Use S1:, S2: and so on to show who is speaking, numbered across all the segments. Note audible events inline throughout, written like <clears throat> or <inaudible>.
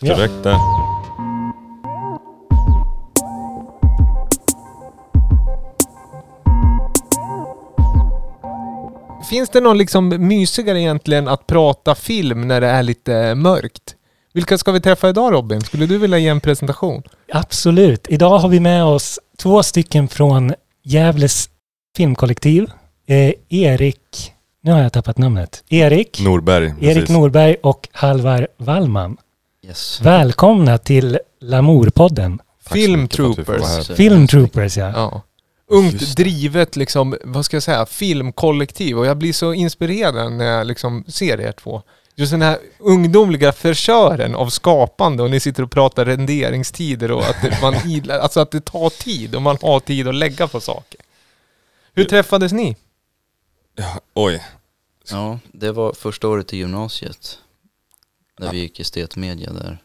S1: Ja.
S2: direkt där.
S3: Finns det någon liksom mysigare egentligen att prata film när det är lite mörkt? Vilka ska vi träffa idag Robin? Skulle du vilja ge en presentation?
S1: Absolut. Idag har vi med oss två stycken från Gävles filmkollektiv. Eh, Erik, nu har jag tappat namnet. Erik,
S2: Norberg.
S1: Erik
S2: precis.
S1: Norberg och Halvar Wallman.
S4: Yes.
S1: Välkomna till Lamour-podden.
S2: Tack så
S3: Film
S2: mycket för att vi får vara här.
S3: Troopers.
S1: Film Troopers ja.
S3: Ja. Ungt drivet liksom, vad ska jag säga, filmkollektiv och jag blir så inspirerad när jag liksom ser er två. Just den här ungdomliga förkören av skapande och ni sitter och pratar renderingstider och att man, <laughs> idlar- alltså att det tar tid och man har tid att lägga på saker. Hur träffades ni?
S2: Ja, oj.
S4: Ja, det var första året i gymnasiet. När vi gick estetmedia där.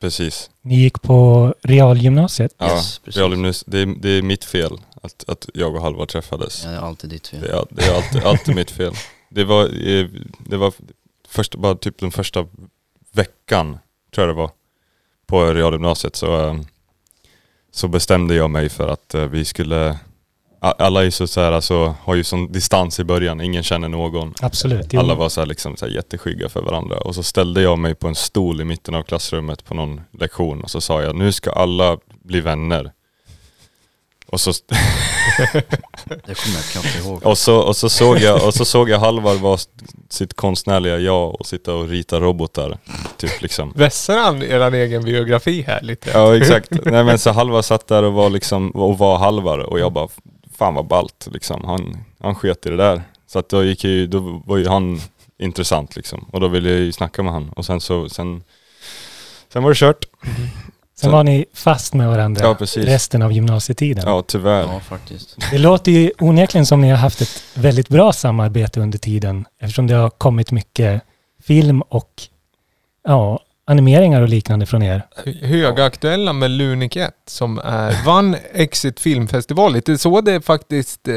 S2: Precis.
S1: Ni gick på realgymnasiet.
S2: Ja,
S4: Yes, precis.
S2: realgymnas- det, är, det är mitt fel att, att jag och Halvar träffades.
S4: Ja, det är alltid ditt fel.
S2: Det är, det är alltid, alltid mitt fel. Det var, det var först, bara typ den första veckan, tror jag det var, på realgymnasiet så, eh, så bestämde jag mig för att eh, vi skulle, alla är så, så här, alltså, har ju sån distans i början, ingen känner någon.
S1: Absolut.
S2: Alla var så här, liksom, så här, jätteskygga för varandra. Och så ställde jag mig på en stol i mitten av klassrummet på någon lektion och så sa jag, nu ska alla bli vänner. Och så, <laughs>
S4: Det kommer jag knappt ihåg.
S2: och så, och så, såg, jag, och så såg jag Halvar vara sitt konstnärliga jag och sitta och rita robotar. Typ liksom.
S3: Vässar han er egen biografi här lite?
S2: Ja exakt. Nej men så Halvar satt där och var liksom, och var Halvar och jag bara, fan vad ballt liksom. Han, han sket i det där. Så att då gick jag ju, då var ju han intressant liksom. Och då ville jag ju snacka med han. Och sen så, sen, sen var det kört.
S1: Sen var ni fast med varandra
S2: Ja,
S1: resten av gymnasietiden.
S2: Ja tyvärr.
S4: Ja, faktiskt.
S1: Det låter ju onekligen som ni har haft ett väldigt bra samarbete under tiden eftersom det har kommit mycket film och ja, animeringar och liknande från er.
S3: högaktuella med Lunik 1 som är, vann Exit filmfestival. Lite så det faktiskt eh,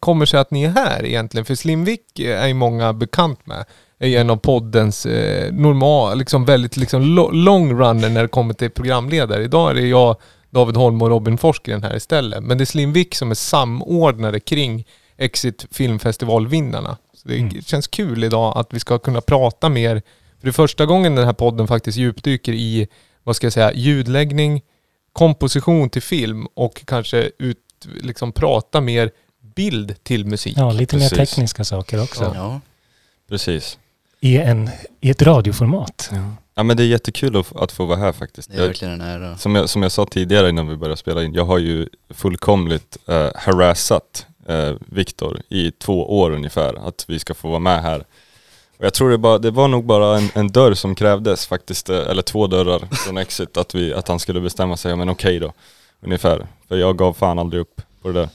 S3: kommer sig att ni är här egentligen. För Slimvik är ju många bekant med. Är ju en av poddens eh, normal, liksom väldigt liksom lo- long runner när det kommer till programledare. Idag är det jag, David Holm och Robin Forsgren här istället. Men det är Slimvik som är samordnare kring Exit filmfestivalvinnarna. Så det
S1: Mm.
S3: känns kul idag att vi ska kunna prata mer. För det är första gången den här podden faktiskt djupdyker i vad ska jag säga, ljudläggning, komposition till film och kanske ut, liksom prata mer bild till musik.
S1: Ja, lite mer
S2: Precis.
S1: tekniska saker också.
S4: Ja,
S2: Precis.
S1: I, en, I ett radioformat.
S2: Ja men det är jättekul att, att få vara här faktiskt.
S4: det är verkligen en ära.
S2: som, jag, som jag sa tidigare innan vi började spela in, jag har ju fullkomligt eh, harassat eh, Viktor i två år ungefär, att vi ska få vara med här. Och jag tror det, bara, det var nog bara en, en dörr som krävdes faktiskt, eh, eller två dörrar från Exit, att, vi, att han skulle bestämma sig, ja, men okej då, ungefär. För jag gav fan aldrig upp på det där.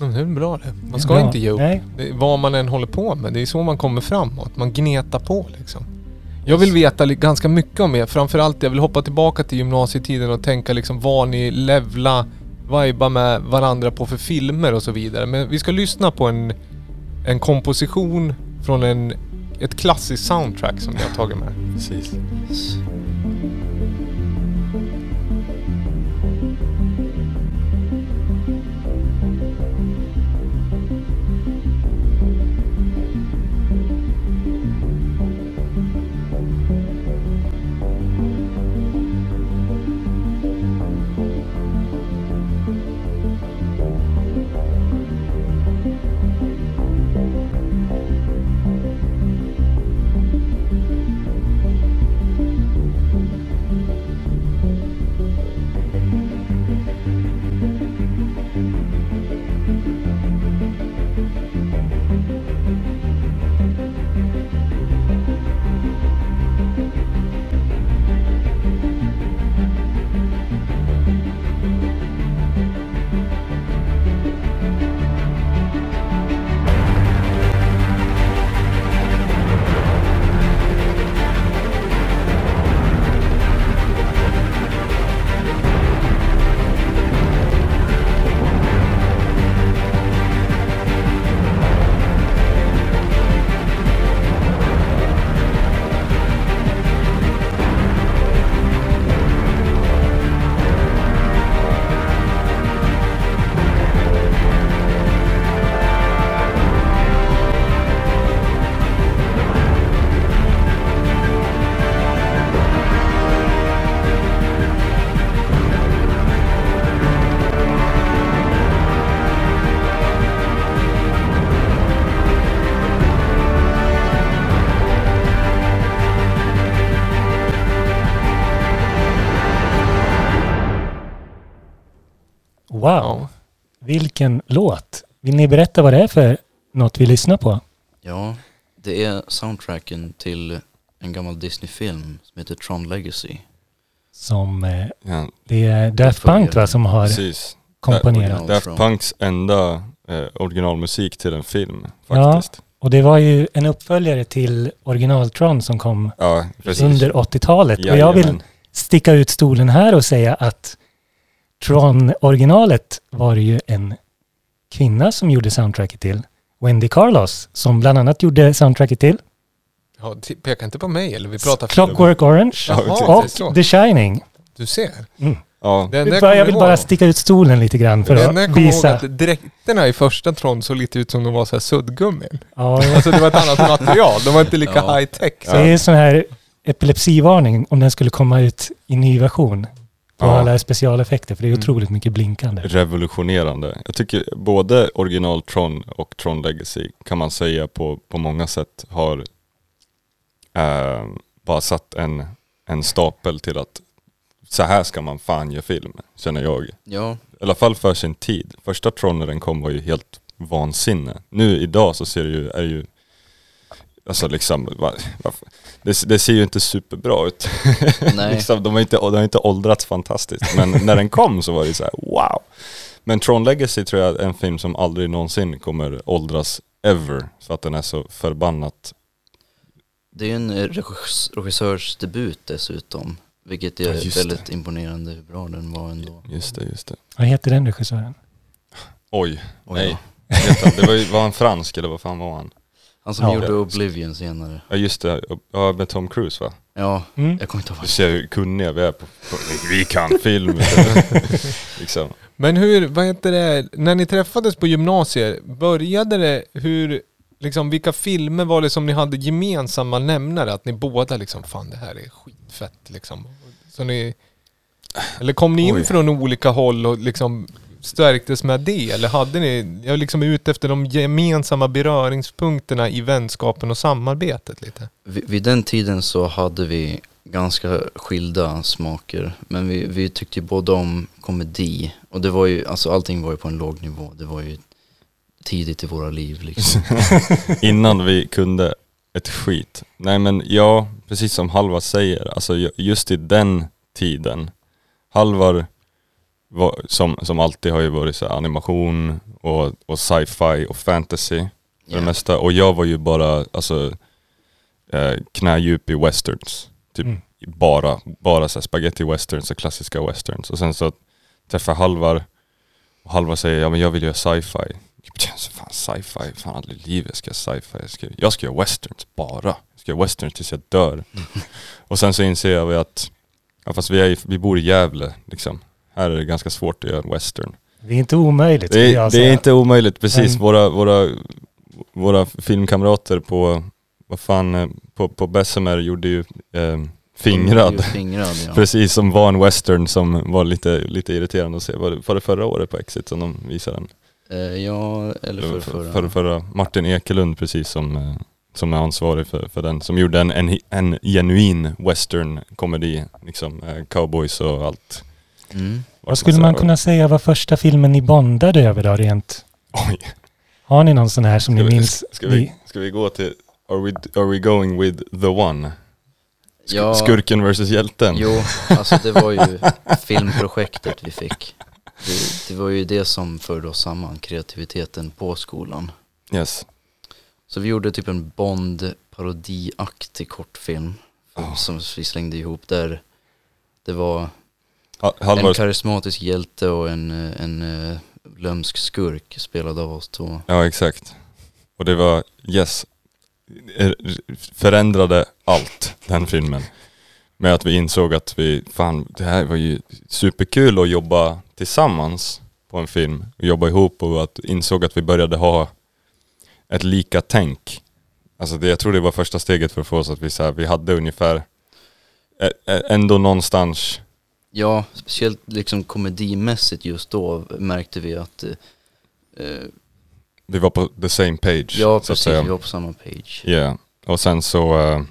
S3: Mm, det är bra det. Man ska
S1: bra.
S3: inte ge upp.
S1: Nej,
S3: Det vad man än håller på med. Det är så man kommer framåt. Man gnetar på liksom. Jag vill veta ganska mycket om er. Framförallt jag vill hoppa tillbaka till gymnasietiden och tänka liksom vad ni levla, viba med varandra på för filmer och så vidare. Men vi ska lyssna på en, en komposition från en, ett klassiskt soundtrack som ni har tagit med.
S2: Precis.
S1: Vilken låt. Vill ni berätta vad det är för något vi lyssnar på?
S4: Ja, det är soundtracken till en gammal Disney-film som heter Tron Legacy.
S1: Som, eh,
S2: Ja,
S1: det är Daft Punk va, som har
S2: precis.
S1: komponerat.
S4: Ja,
S2: Daft. Punks enda eh, originalmusik till en film
S1: Ja.
S2: faktiskt.
S1: Och det var ju en uppföljare till originaltron som kom
S2: Ja,
S1: under 80-talet. Och jag vill sticka ut stolen här och säga att Tron-originalet var det ju en kvinna som gjorde soundtracket till. Wendy Carlos, som bland annat gjorde soundtracket till
S3: Ja, peka inte på mig eller vi pratar film.
S1: Clockwork Orange
S3: Jaha,
S2: Ja,
S1: och. The Shining.
S3: Du ser.
S2: Ja,
S3: Det enda
S1: Jag,
S3: jag
S1: bara,
S3: kommer
S1: jag vill
S3: ihåg-
S1: bara sticka ut stolen lite grann för
S3: Det enda jag
S1: att
S3: kommer ihåg
S1: visa.
S3: att dräkterna i första Tron såg lite ut som de var så här suddgummi.
S1: Ja,
S3: Alltså det var ett annat material. De var inte lika
S4: Ja.
S3: high tech.
S1: så det är sån här epilepsivarning om den skulle komma ut i ny version på
S2: Ja.
S1: alla specialeffekter, för det är
S3: Mm.
S1: otroligt mycket blinkande.
S2: revolutionerande. Jag tycker både original Tron och Tron Legacy kan man säga på, på många sätt har eh, bara satt en, en stapel till att så här ska man fan göra film, känner jag.
S4: Ja,
S2: I alla fall för sin tid. Första Tron när den kom var ju helt vansinne. Nu idag så ser det ju, är det ju Alltså liksom, det, det ser ju inte superbra ut. <laughs>
S4: nej.
S2: liksom, de, har inte, de har inte åldrats fantastiskt. Men när den kom så var det så här: wow. Men Tron Legacy tror jag är en film som aldrig någonsin kommer åldras ever. För att den är så förbannat
S4: Det är en eh, regis- regissörs debut dessutom. Vilket är
S2: Ja,
S4: väldigt imponerande hur bra den var ändå.
S2: Just det, just det.
S1: Vad heter den regissören?
S2: Oj,
S4: Och
S2: nej.
S4: ja,
S2: det var, ju- var han fransk eller vad fan var han?
S4: Han som
S1: Ja.
S4: gjorde Oblivion senare.
S2: Ja just det, ja med Tom Cruise va?
S4: Ja,
S1: Mm.
S4: jag kommer inte ihåg
S2: Du
S4: vad
S2: ser hur kunniga vi är på, på vi kan <laughs> film. <laughs> liksom.
S3: Men hur, vad heter det, när ni träffades på gymnasiet, började det, hur, liksom vilka filmer var det som ni hade gemensamma nämnare? Att ni båda liksom, fan det här är skitfett liksom. Så ni, eller kom ni in
S2: Oj.
S3: från olika håll och liksom stärktes med det? Eller hade ni, jag är liksom ute efter de gemensamma beröringspunkterna i vänskapen och samarbetet lite?
S4: Vid, vid den tiden så hade vi ganska skilda smaker. Men vi, vi tyckte ju båda om komedi. Och det var ju, alltså allting var ju på en låg nivå. Det var ju tidigt i våra liv liksom. <laughs>
S2: Innan vi kunde ett skit. Nej men ja, precis som Halvar säger, alltså ju- just i den tiden. Halvar var, som, som alltid har ju varit så här animation och, och sci-fi och fantasy för
S4: Ja.
S2: det mesta. Och jag var ju bara alltså eh, knädjup i westerns. Typ
S1: Mm.
S2: bara, bara så här spaghetti westerns och klassiska westerns. Och sen så träffar jag Halvar och Halvar säger ja men jag vill göra sci-fi. Så fan sci-fi, fan aldrig i livet ska jag sci-fi. Jag ska, jag ska göra westerns bara. Jag ska göra westerns tills jag dör. <laughs> och sen så inser jag att, ja fast vi, är, vi bor i Gävle liksom. Här är det ganska svårt att göra en western.
S1: Det är inte omöjligt
S2: Det är,
S1: jag
S2: det är inte omöjligt, precis.
S1: Men-
S2: Våra, våra, våra filmkamrater på, vad fan, eh, på, på Bessemer gjorde ju eh, Fingrad.
S4: Fingrad ja. <laughs>
S2: Precis, som var en western som var lite, lite irriterande att se. Var det, var det förra året på Exit som de visade den?
S4: Eh, ja, eller för, förra.
S2: Förra, förra. Martin Ekelund precis som, eh, som är ansvarig för, för den. Som gjorde en, en, en genuin western komedi. Liksom eh, cowboys och allt.
S4: Mm.
S1: Vad skulle man kunna säga var första filmen ni bondade över då rent?
S2: Oj,
S1: Har ni någon sån här som
S2: ska
S1: ni
S2: vi,
S1: minns?
S2: ska, vi, ska vi gå till, are we, are we going with the one? Sk-
S4: Ja.
S2: Skurken versus hjälten?
S4: Jo, alltså det var ju <laughs> filmprojektet vi fick. Det, det var ju det som förde oss samman, kreativiteten på skolan.
S2: Yes.
S4: Så vi gjorde typ en Bond-parodiaktig kortfilm
S2: Ja.
S4: som vi slängde ihop där det var
S2: Ha-
S4: en karismatisk hjälte och en, eh, en eh, lömsk skurk spelad av oss två.
S2: ja exakt. Och det var, yes, Er- förändrade allt den filmen. Med att vi insåg att vi, fan det här var ju superkul att jobba tillsammans på en film. Och jobba ihop och att insåg att vi började ha ett lika tänk. Alltså det, jag tror det var första steget för att få oss att vi, så här, vi hade ungefär ändå någonstans
S4: Ja, speciellt liksom komedimässigt just då märkte vi att eh,
S2: vi var på the same page.
S4: Ja,
S2: så
S4: precis. Vi var på samma page.
S2: Ja, och sen så eh,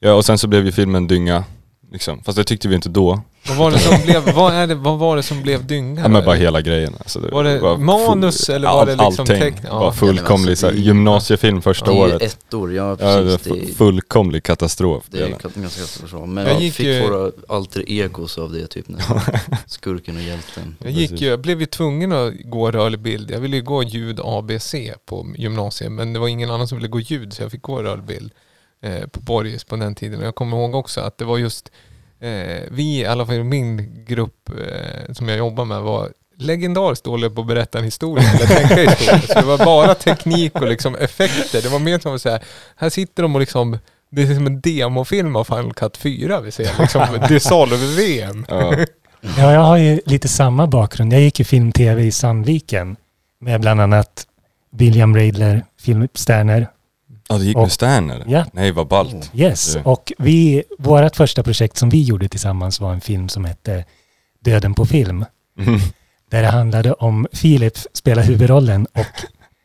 S2: Ja, och sen så blev ju filmen dynga liksom. Fast det tyckte vi inte då.
S3: Vad var det som blev, vad är det, vad var det som blev dynga?
S2: Ja men bara hela grejen. Alltså,
S3: Var det manus eller var det liksom
S2: allting.
S3: ja.
S2: var fullkomlig
S4: alltså,
S2: så här,
S4: det är-
S2: gymnasiefilm första
S4: Det är
S2: året.
S4: ettor, ja
S2: Ja, det
S4: precis.
S2: fullkomlig katastrof.
S4: Det är
S2: Det
S4: ganska katastrofalt. Men
S3: Jag
S4: jag fick
S3: ju-
S4: våra alter egos av det typ nästan. <laughs> Skurken och hjälten.
S3: Jag, gick
S2: Precis.
S3: ju, jag blev ju tvungen att gå rörlig bild. Jag ville ju gå ljud ABC på gymnasiet men det var ingen annan som ville gå ljud så jag fick gå rörlig bild eh, på Borges på den tiden. Och jag kommer ihåg också att det var just eh, vi, i alla fall min grupp eh, som jag jobbar med var legendariskt dåliga på att berätta en historia eller tänka historia. <laughs> Så det var bara teknik och liksom effekter. Det var mer som att säga, här sitter de och liksom det är som en demofilm av Final Cut 4 vi ser. Liksom, <laughs> Dissolve-VM.
S2: Ja,
S1: Ja, jag har ju lite samma bakgrund. Jag gick ju film-tv i Sandviken med bland annat William Reidler, Philip Sterner.
S2: Ja det gick
S1: Och-
S2: med Sterner.
S1: Ja,
S2: Nej vad ballt.
S1: yes.
S2: Det-
S1: Och vi, vårt första projekt som vi gjorde tillsammans var en film som hette Döden på film.
S2: Mm.
S1: Där det handlade om Filip spelar huvudrollen och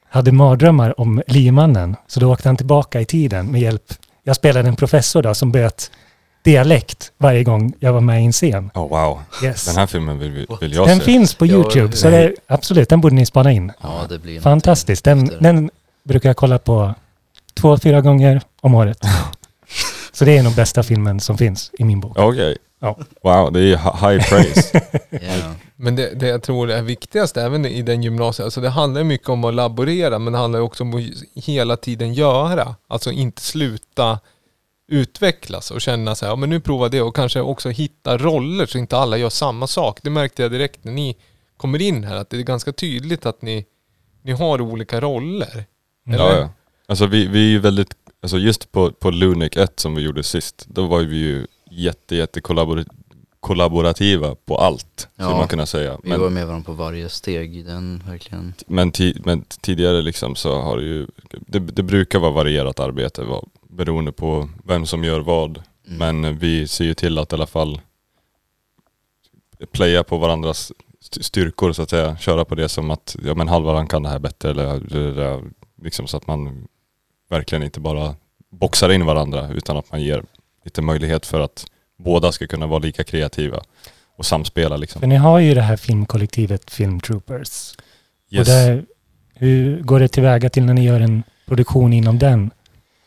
S1: hade mardrömmar om liemannen. Så då åkte han tillbaka i tiden med hjälp. Jag spelade en professor då som böt dialekt varje gång jag var med i en scen.
S2: Oh, wow,
S1: Yes.
S2: den här filmen vill, vi- vill jag
S1: Den
S2: se.
S1: finns på
S4: Ja,
S1: YouTube, så
S4: nej.
S1: det, absolut, den borde ni spana in.
S4: Ja, det blir
S1: Fantastiskt. Den, den brukar jag kolla på två, fyra gånger om året. Så det är nog bästa filmen som finns i min bok.
S2: Okej.
S1: Ja.
S2: Wow, det är hi- high praise. <laughs>
S4: Ja.
S3: Men det, det jag tror är viktigast även i den gymnasiet, alltså det handlar mycket om att laborera men det handlar också om att hela tiden göra. Alltså inte sluta utvecklas och känna så här, ja men nu provar det och kanske också hitta roller så inte alla gör samma sak. Det märkte jag direkt när ni kommer in här att det är ganska tydligt att ni, ni har olika roller. Eller?
S2: ja, ja. Alltså vi, vi är ju väldigt, alltså just på, på Lunic 1 som vi gjorde sist, då var vi ju jätte, jätte kollabor- kollaborativa på allt, skulle
S4: Ja.
S2: man kunna säga.
S4: Vi var med varandra på varje steg i den verkligen.
S2: men, ti, men tidigare liksom så har det ju, det, det brukar vara varierat arbete va, beroende på vem som gör vad.
S4: Mm.
S2: Men vi ser ju till att i alla fall playa på varandras st- styrkor så att säga. Köra på det som att ja, men Halvaran kan det här bättre eller där, liksom så att man verkligen inte bara boxar in varandra utan att man ger lite möjlighet för att båda ska kunna vara lika kreativa och samspela
S1: För
S2: liksom.
S1: ni har ju det här filmkollektivet Film Troopers. Och
S2: Yes.
S1: där, hur går det tillväga till när ni gör en produktion inom den?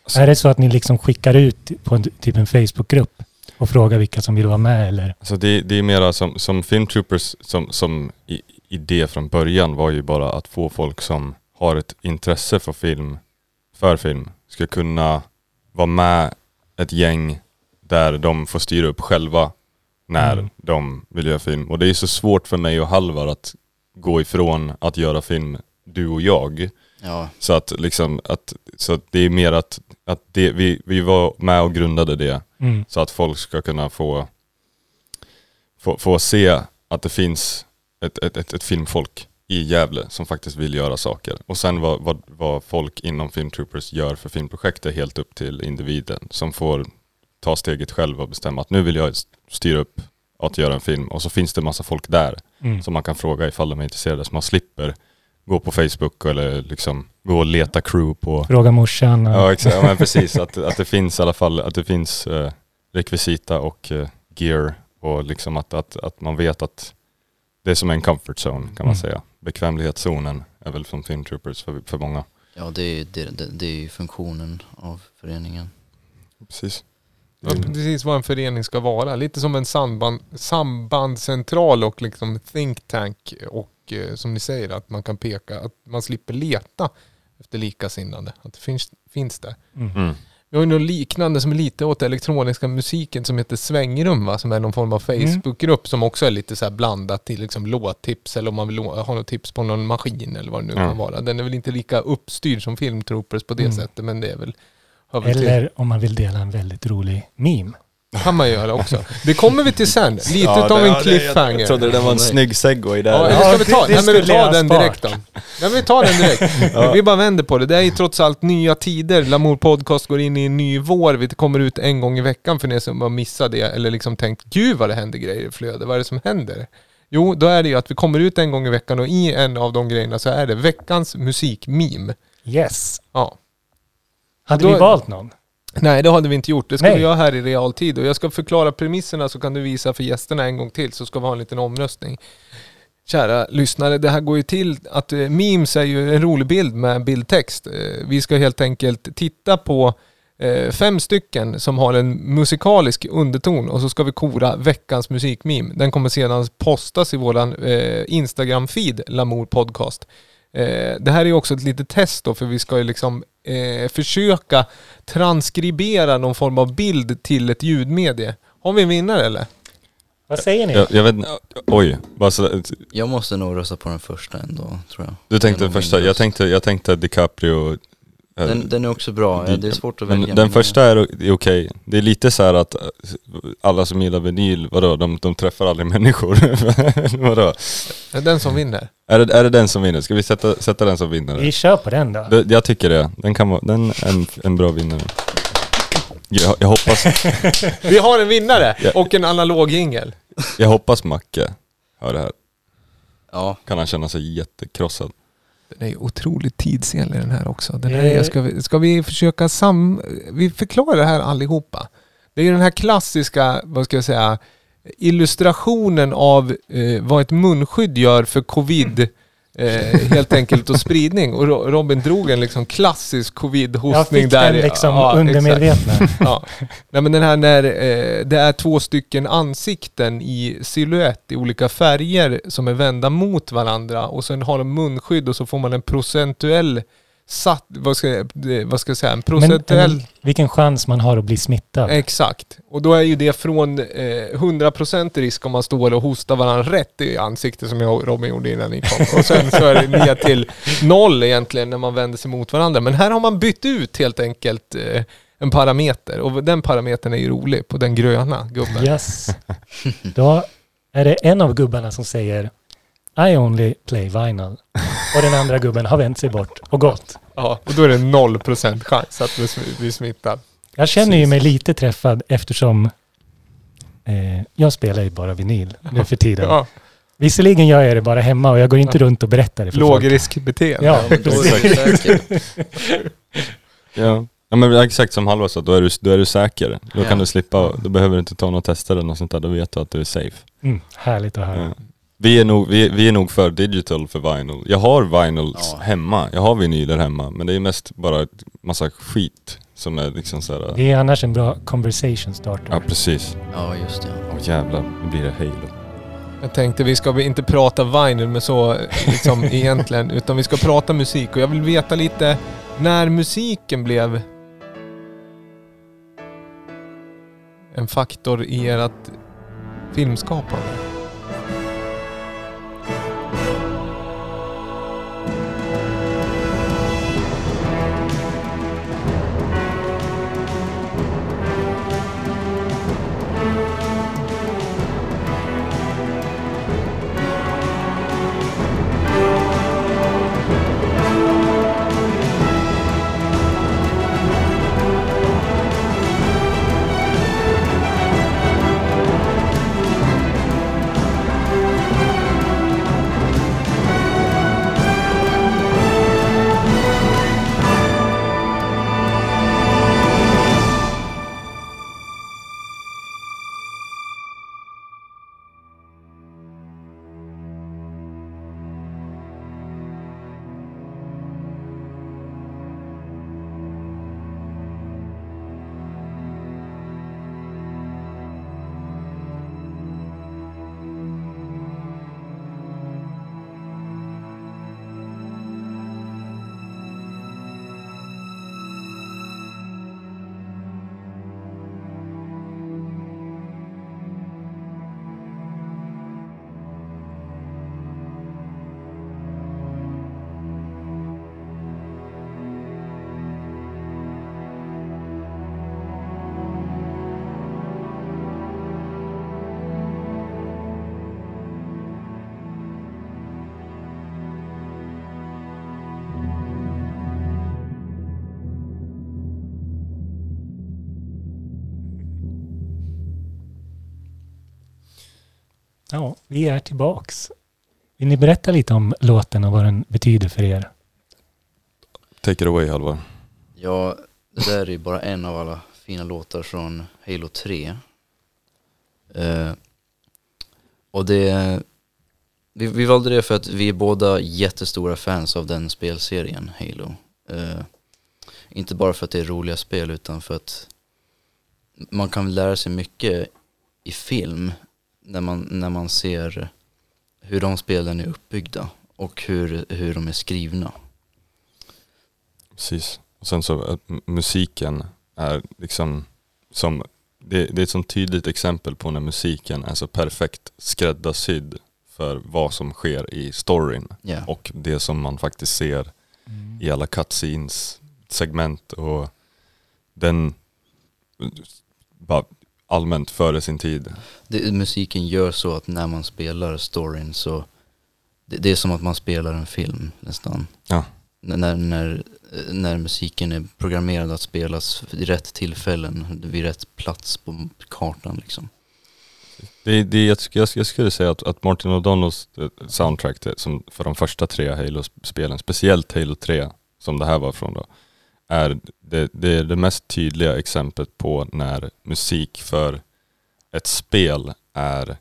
S2: Alltså-
S1: är det så att ni liksom skickar ut på en, typ en Facebookgrupp och frågar vilka som vill vara med eller?
S2: Alltså det, det är mera som, som filmtroopers som, som i, idé från början var ju bara att få folk som har ett intresse för film, för film, ska kunna vara med ett gäng där de får styra upp själva när
S1: Mm.
S2: de vill göra film. Och det är så svårt för mig och Halvar att gå ifrån att göra film, du och jag.
S4: Ja,
S2: Så att liksom, att, så att det är mer att, att det, vi, vi var med och grundade det
S1: Mm.
S2: så att folk ska kunna få, få, få se att det finns ett, ett, ett, ett filmfolk i Gävle som faktiskt vill göra saker. Och sen vad, vad, vad folk inom Filmtroopers gör för filmprojekt är helt upp till individen som får ta steget själv och bestämma att nu vill jag styra upp att göra en film. Och så finns det massa folk där
S1: Mm.
S2: som man kan fråga ifall de är intresserade så man slipper gå på Facebook eller liksom gå och leta crew på
S1: Fråga morsan.
S2: Ja exakt, ja, men precis. Att, att det finns i alla fall, att det finns eh, rekvisita och eh, gear och liksom att, att, att man vet att det är som en comfort zone kan man
S1: Mm.
S2: säga. Bekvämlighetszonen är väl som Film Troopers för, för många.
S4: ja det, är, det, det, det är ju funktionen av föreningen.
S2: Precis.
S3: Ja, precis vad en förening ska vara. Lite som en samband, sambandscentral och liksom think tank och eh, som ni säger att man kan peka, att man slipper leta efter likasinnade. Att det finns, finns där.
S1: Mm.
S2: Mm.
S3: Vi har ju något liknande som är lite åt elektroniska musiken som heter Svängrum va? Som är någon form av Facebookgrupp som också är lite så blandat till liksom låttips eller om man vill ha något tips på någon maskin eller vad det nu
S2: Ja.
S3: kan vara. Den är väl inte lika uppstyrd som Filmtroopers på det
S1: Mm.
S3: sättet men det är väl till.
S1: Eller om man vill dela en väldigt rolig meme.
S3: Kan man göra också. Det kommer vi till sen. Lite utav en cliffhanger.
S2: Jag trodde det var en snygg segway där.
S3: Ja, eller ska vi ta, nej, men vi
S1: jag
S3: tar den direkt då. Nej, vi tar den direkt. Vi bara vänder på det. Det är ju trots allt nya tider. Lamour Podcast går in i en ny vår. Vi kommer ut en gång i veckan för er som har missat det eller liksom tänkt gud vad det händer grejer i flödet. Vad är det som händer? Jo, då är det ju att vi kommer ut en gång i veckan och i en av de grejerna så är det veckans musikmeme.
S1: Yes.
S3: Ja.
S1: Hade
S3: Då-
S1: vi valt någon?
S3: Nej, det hade vi inte gjort. Det ska
S1: Nej.
S3: vi göra här i realtid. Och jag ska förklara premisserna så kan du visa för gästerna en gång till så ska vi ha en liten omröstning. Kära lyssnare, det här går ju till att eh, memes är ju en rolig bild med bildtext. Eh, vi ska helt enkelt titta på eh, fem stycken som har en musikalisk underton och så ska vi kora veckans musikmeme. Den kommer sedan postas i våran Instagram-feed, Lamour Podcast. Eh, det här är också ett litet test då för vi ska ju liksom eh, försöka transkribera någon form av bild till ett ljudmedie. Har vi en vinnare eller?
S1: Vad säger ni?
S2: Jag, jag vet inte, oj. Bara så,
S4: Jag måste nog rösta på den första ändå, tror jag.
S2: du tänkte den första, jag tänkte, jag tänkte DiCaprio. Eh,
S4: Den, den är också bra, ja, det är svårt att välja.
S2: den
S4: men-
S2: första är, är okej. Det är lite så här att eh, alla som gillar vinyl, vadå, de, de träffar aldrig <laughs> människor. vadå?
S3: Är det den som vinner?
S2: Är det, är det den som vinner? Ska vi sätta, sätta den som vinnare?
S1: Vi kör på den då.
S2: Det, jag tycker det. Den kan den är en, en bra vinnare. Jag, jag, hoppas, <laughs>
S3: Vi har en vinnare och en analog jingel.
S2: jag hoppas Macke hör det här.
S4: Ja,
S2: Kan han känna sig jättekrossad.
S3: Den är ju otroligt tidsenlig den här också. Den här
S1: Eh.
S3: ska, vi, ska vi försöka sam... Vi förklarar det här allihopa. Det är ju den här klassiska, vad ska jag säga, illustrationen av eh, vad ett munskydd gör för covid. Eh, helt enkelt och spridning. Och Ro- Robin drog en liksom klassisk
S1: Jag
S3: covid-hostning
S1: fick
S3: där.
S1: den liksom
S3: Ja,
S1: undermedvetna. <laughs>
S3: Ja. Nej men den här när eh, det är två stycken ansikten i silhuett i olika färger som är vända mot varandra och sen har de munskydd och så får man en procentuell satt, vad ska vad ska jag säga, en procentuell
S1: men vilken chans man har att bli smittad.
S3: Exakt. Och då är ju det från eh, 100% risk om man står och hostar varandra rätt i ansiktet som jag och Robin gjorde innan ni kom. Och sen så är det ner till noll egentligen när man vänder sig mot varandra. Men här har man bytt ut helt enkelt eh, en parameter. Och den parametern är ju rolig på den gröna gubben.
S1: Yes. Då är det en av gubbarna som säger I only play vinyl. Och den andra gubben har vänt sig bort och gått.
S3: Ja, och då är det 0% chans att bli sm- bli smittad.
S1: Jag känner ju mig lite träffad eftersom eh, jag spelar ju bara vinyl nu för tiden.
S3: Ja,
S1: Visserligen gör jag det bara hemma och jag går inte
S3: Ja.
S1: runt och berättar det för folk.
S3: lågriskbeteende.
S1: Ja.
S2: Ja. <laughs> Ja men exakt som Halva sa, då är du, då är du säker. Då
S4: Ja.
S2: kan du slippa, då behöver du inte ta några tester eller något sånt där, då vet du att du är safe.
S1: Mm, härligt att höra.
S2: Vi, är nog, vi, vi är nog för digital för vinyl. Jag har vinyls
S4: Ja.
S2: hemma, jag har vinyler hemma, men det är mest bara massa skit som är liksom såhär...
S1: Det är annars en bra conversation starter.
S2: Ja precis.
S4: Ja, just det.
S2: Åh jävlar, nu blir det Halo.
S3: Jag tänkte vi ska inte prata vinyl med så liksom <laughs> egentligen, utan vi ska prata musik och jag vill veta lite när musiken blev en faktor i ert filmskapande.
S1: Ja, vi är tillbaks. Vill ni berätta lite om låten och vad den betyder för er?
S2: Take it away Halvar.
S4: Ja, Det där är bara en av alla fina låtar från Halo 3. Eh, och det, vi, vi valde det för att vi är båda jättestora fans av den spelserien Halo. Eh, inte bara för att det är roliga spel utan för att man kan lära sig mycket i film när man, när man ser hur de spelen är uppbyggda och hur, hur de är skrivna.
S2: Precis. Och sen så att m- musiken är liksom som, det, det är ett sånt tydligt exempel på när musiken är så perfekt skräddarsydd för vad som sker i storyn
S4: Ja.
S2: och det som man faktiskt ser
S1: Mm.
S2: i alla cutscenes, segment och den bara allmänt före sin tid.
S4: Det, musiken gör så att när man spelar storyn så det, det är som att man spelar en film nästan.
S2: Ja.
S4: N- När, när, när musiken är programmerad att spelas vid rätt tillfällen, vid rätt plats på kartan liksom.
S2: Det, det, jag, jag, jag skulle säga att, att Martin O'Donnells eh, soundtrack som för de första tre Halo-spelen, speciellt Halo 3 som det här var från då, är det, det, är det mest tydliga exemplet på när musik för ett spel är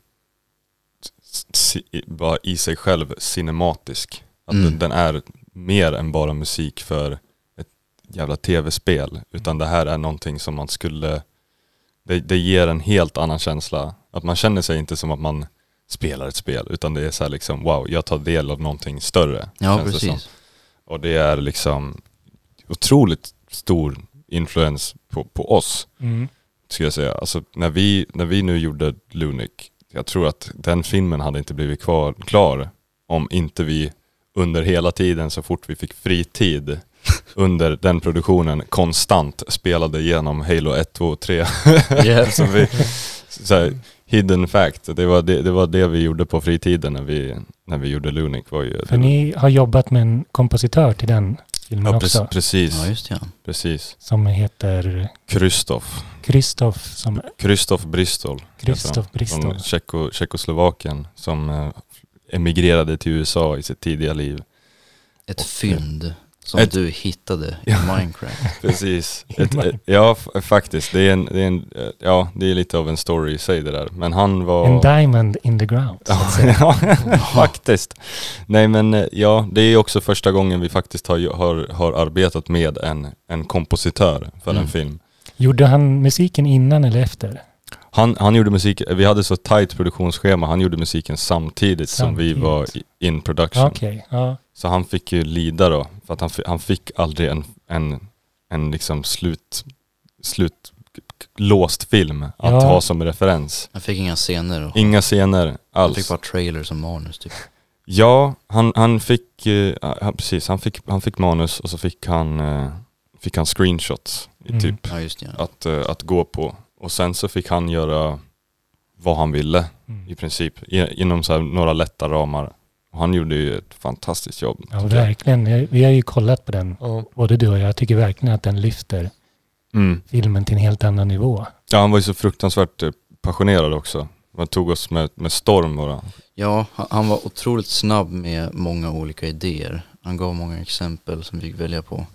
S2: bara i sig själv cinematisk. Att
S4: Mm.
S2: den, är mer än bara musik för ett jävla tv-spel. Utan det här är någonting som man skulle det, det ger en helt annan känsla. Att man känner sig inte som att man spelar ett spel utan det är så här liksom wow, jag tar del av någonting större.
S4: Ja,
S2: känns det
S4: precis.
S2: Och det är liksom otroligt stor influens på, på oss,
S1: Mm.
S2: skulle jag säga. Alltså när vi, när vi nu gjorde Lunic, jag tror att den filmen hade inte blivit kvar, klar om inte vi under hela tiden så fort vi fick fritid <laughs> under den produktionen konstant spelade igenom Halo 1, 2, 3.
S4: Yeah.
S2: så vi, så här, hidden fact, det var det, det var det vi gjorde på fritiden när vi, när vi gjorde Lunic. Var ju,
S1: För ni har jobbat med en kompositör till den filmen
S2: ja,
S1: också.
S2: precis,
S4: Ja, just det, ja.
S2: precis.
S1: Som heter
S2: Kristoff.
S1: Kristoff som
S2: Kristoff Bristol.
S1: Kristoff Bristol.
S2: Från Tjecko, Tjeckoslovakien som eh, emigrerade till USA i sitt tidiga liv.
S4: Ett
S2: Och,
S4: fynd som
S2: ett-
S4: du hittade i
S2: Ja.
S4: Minecraft. <laughs>
S2: Precis. <laughs> Ett, ett, ja, faktiskt. Det är, en, det, är en, ja, det är lite av en story i sig det där. Men han var...
S1: En diamond in the ground. <laughs>
S2: Ja, faktiskt. Nej men eh, ja, det är också första gången vi faktiskt har, har, har arbetat med en, en kompositör för en
S4: Mm.
S2: film.
S1: Gjorde han musiken innan eller efter?
S2: Han, han gjorde musik, vi hade så tajt produktionsschema, han gjorde musiken samtidigt, som
S1: Samtidigt.
S2: vi var in production.
S1: Okej, ja.
S2: Så han fick ju lida då, för att han, han fick aldrig en, en, en liksom slut, slut låst film att
S1: Ja.
S2: ha som referens.
S4: Jag fick inga scener och
S2: Inga scener alls.
S4: fick bara trailer som manus typ.
S2: Ja, han, han fick, ja, precis, han fick, han fick manus och så fick han, eh, fick han screenshots
S1: Mm.
S2: typ
S4: Ja, just det. Ja.
S2: att, eh, att gå på. Och sen så fick han göra vad han ville
S1: Mm.
S2: i princip, inom så här några lätta ramar. Och han gjorde ju ett fantastiskt jobb.
S1: Ja, verkligen. Jag- Vi har ju kollat på den,
S3: Ja.
S1: både du och jag. Jag tycker verkligen att den lyfter
S2: Mm.
S1: filmen till en helt annan nivå.
S2: Ja, han var ju så fruktansvärt eh, passionerad också. Man tog oss med, med storm bara.
S4: Ja, han- han var otroligt snabb med många olika idéer. Han gav många exempel som vi fick välja på.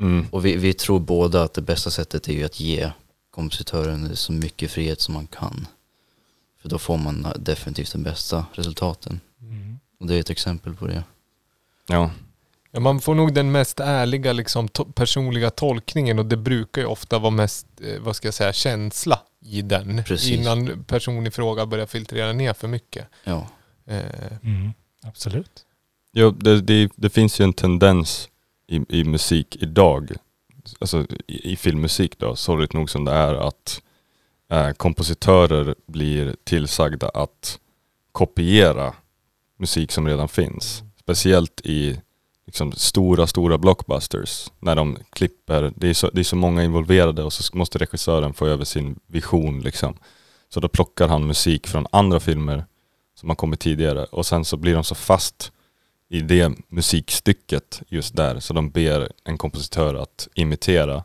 S2: Mm.
S4: Och vi, vi tror båda att det bästa sättet är ju att ge kompositören så mycket frihet som man kan. För då får man definitivt de bästa resultaten.
S1: Mm.
S4: Och det är ett exempel på det.
S2: Ja.
S3: Ja, man får nog den mest ärliga liksom, to- personliga tolkningen och det brukar ju ofta vara mest, eh, vad ska jag säga, känsla i den.
S4: Precis.
S3: Innan person i fråga börjar filtrera ner för mycket.
S4: Ja,
S3: Eh,
S1: Mm. Absolut.
S2: Ja, det, det, det finns ju en tendens i, i musik idag, alltså i, i filmmusik då, sorgligt nog som det är, att eh, kompositörer blir tillsagda att kopiera musik som redan finns. Speciellt i liksom, stora, stora blockbusters. När de klipper, det är, så, det är så många involverade och så måste regissören få över sin vision liksom. Så då plockar han musik från andra filmer som har kommit tidigare och sen så blir de så fast i det musikstycket just där så de ber en kompositör att imitera.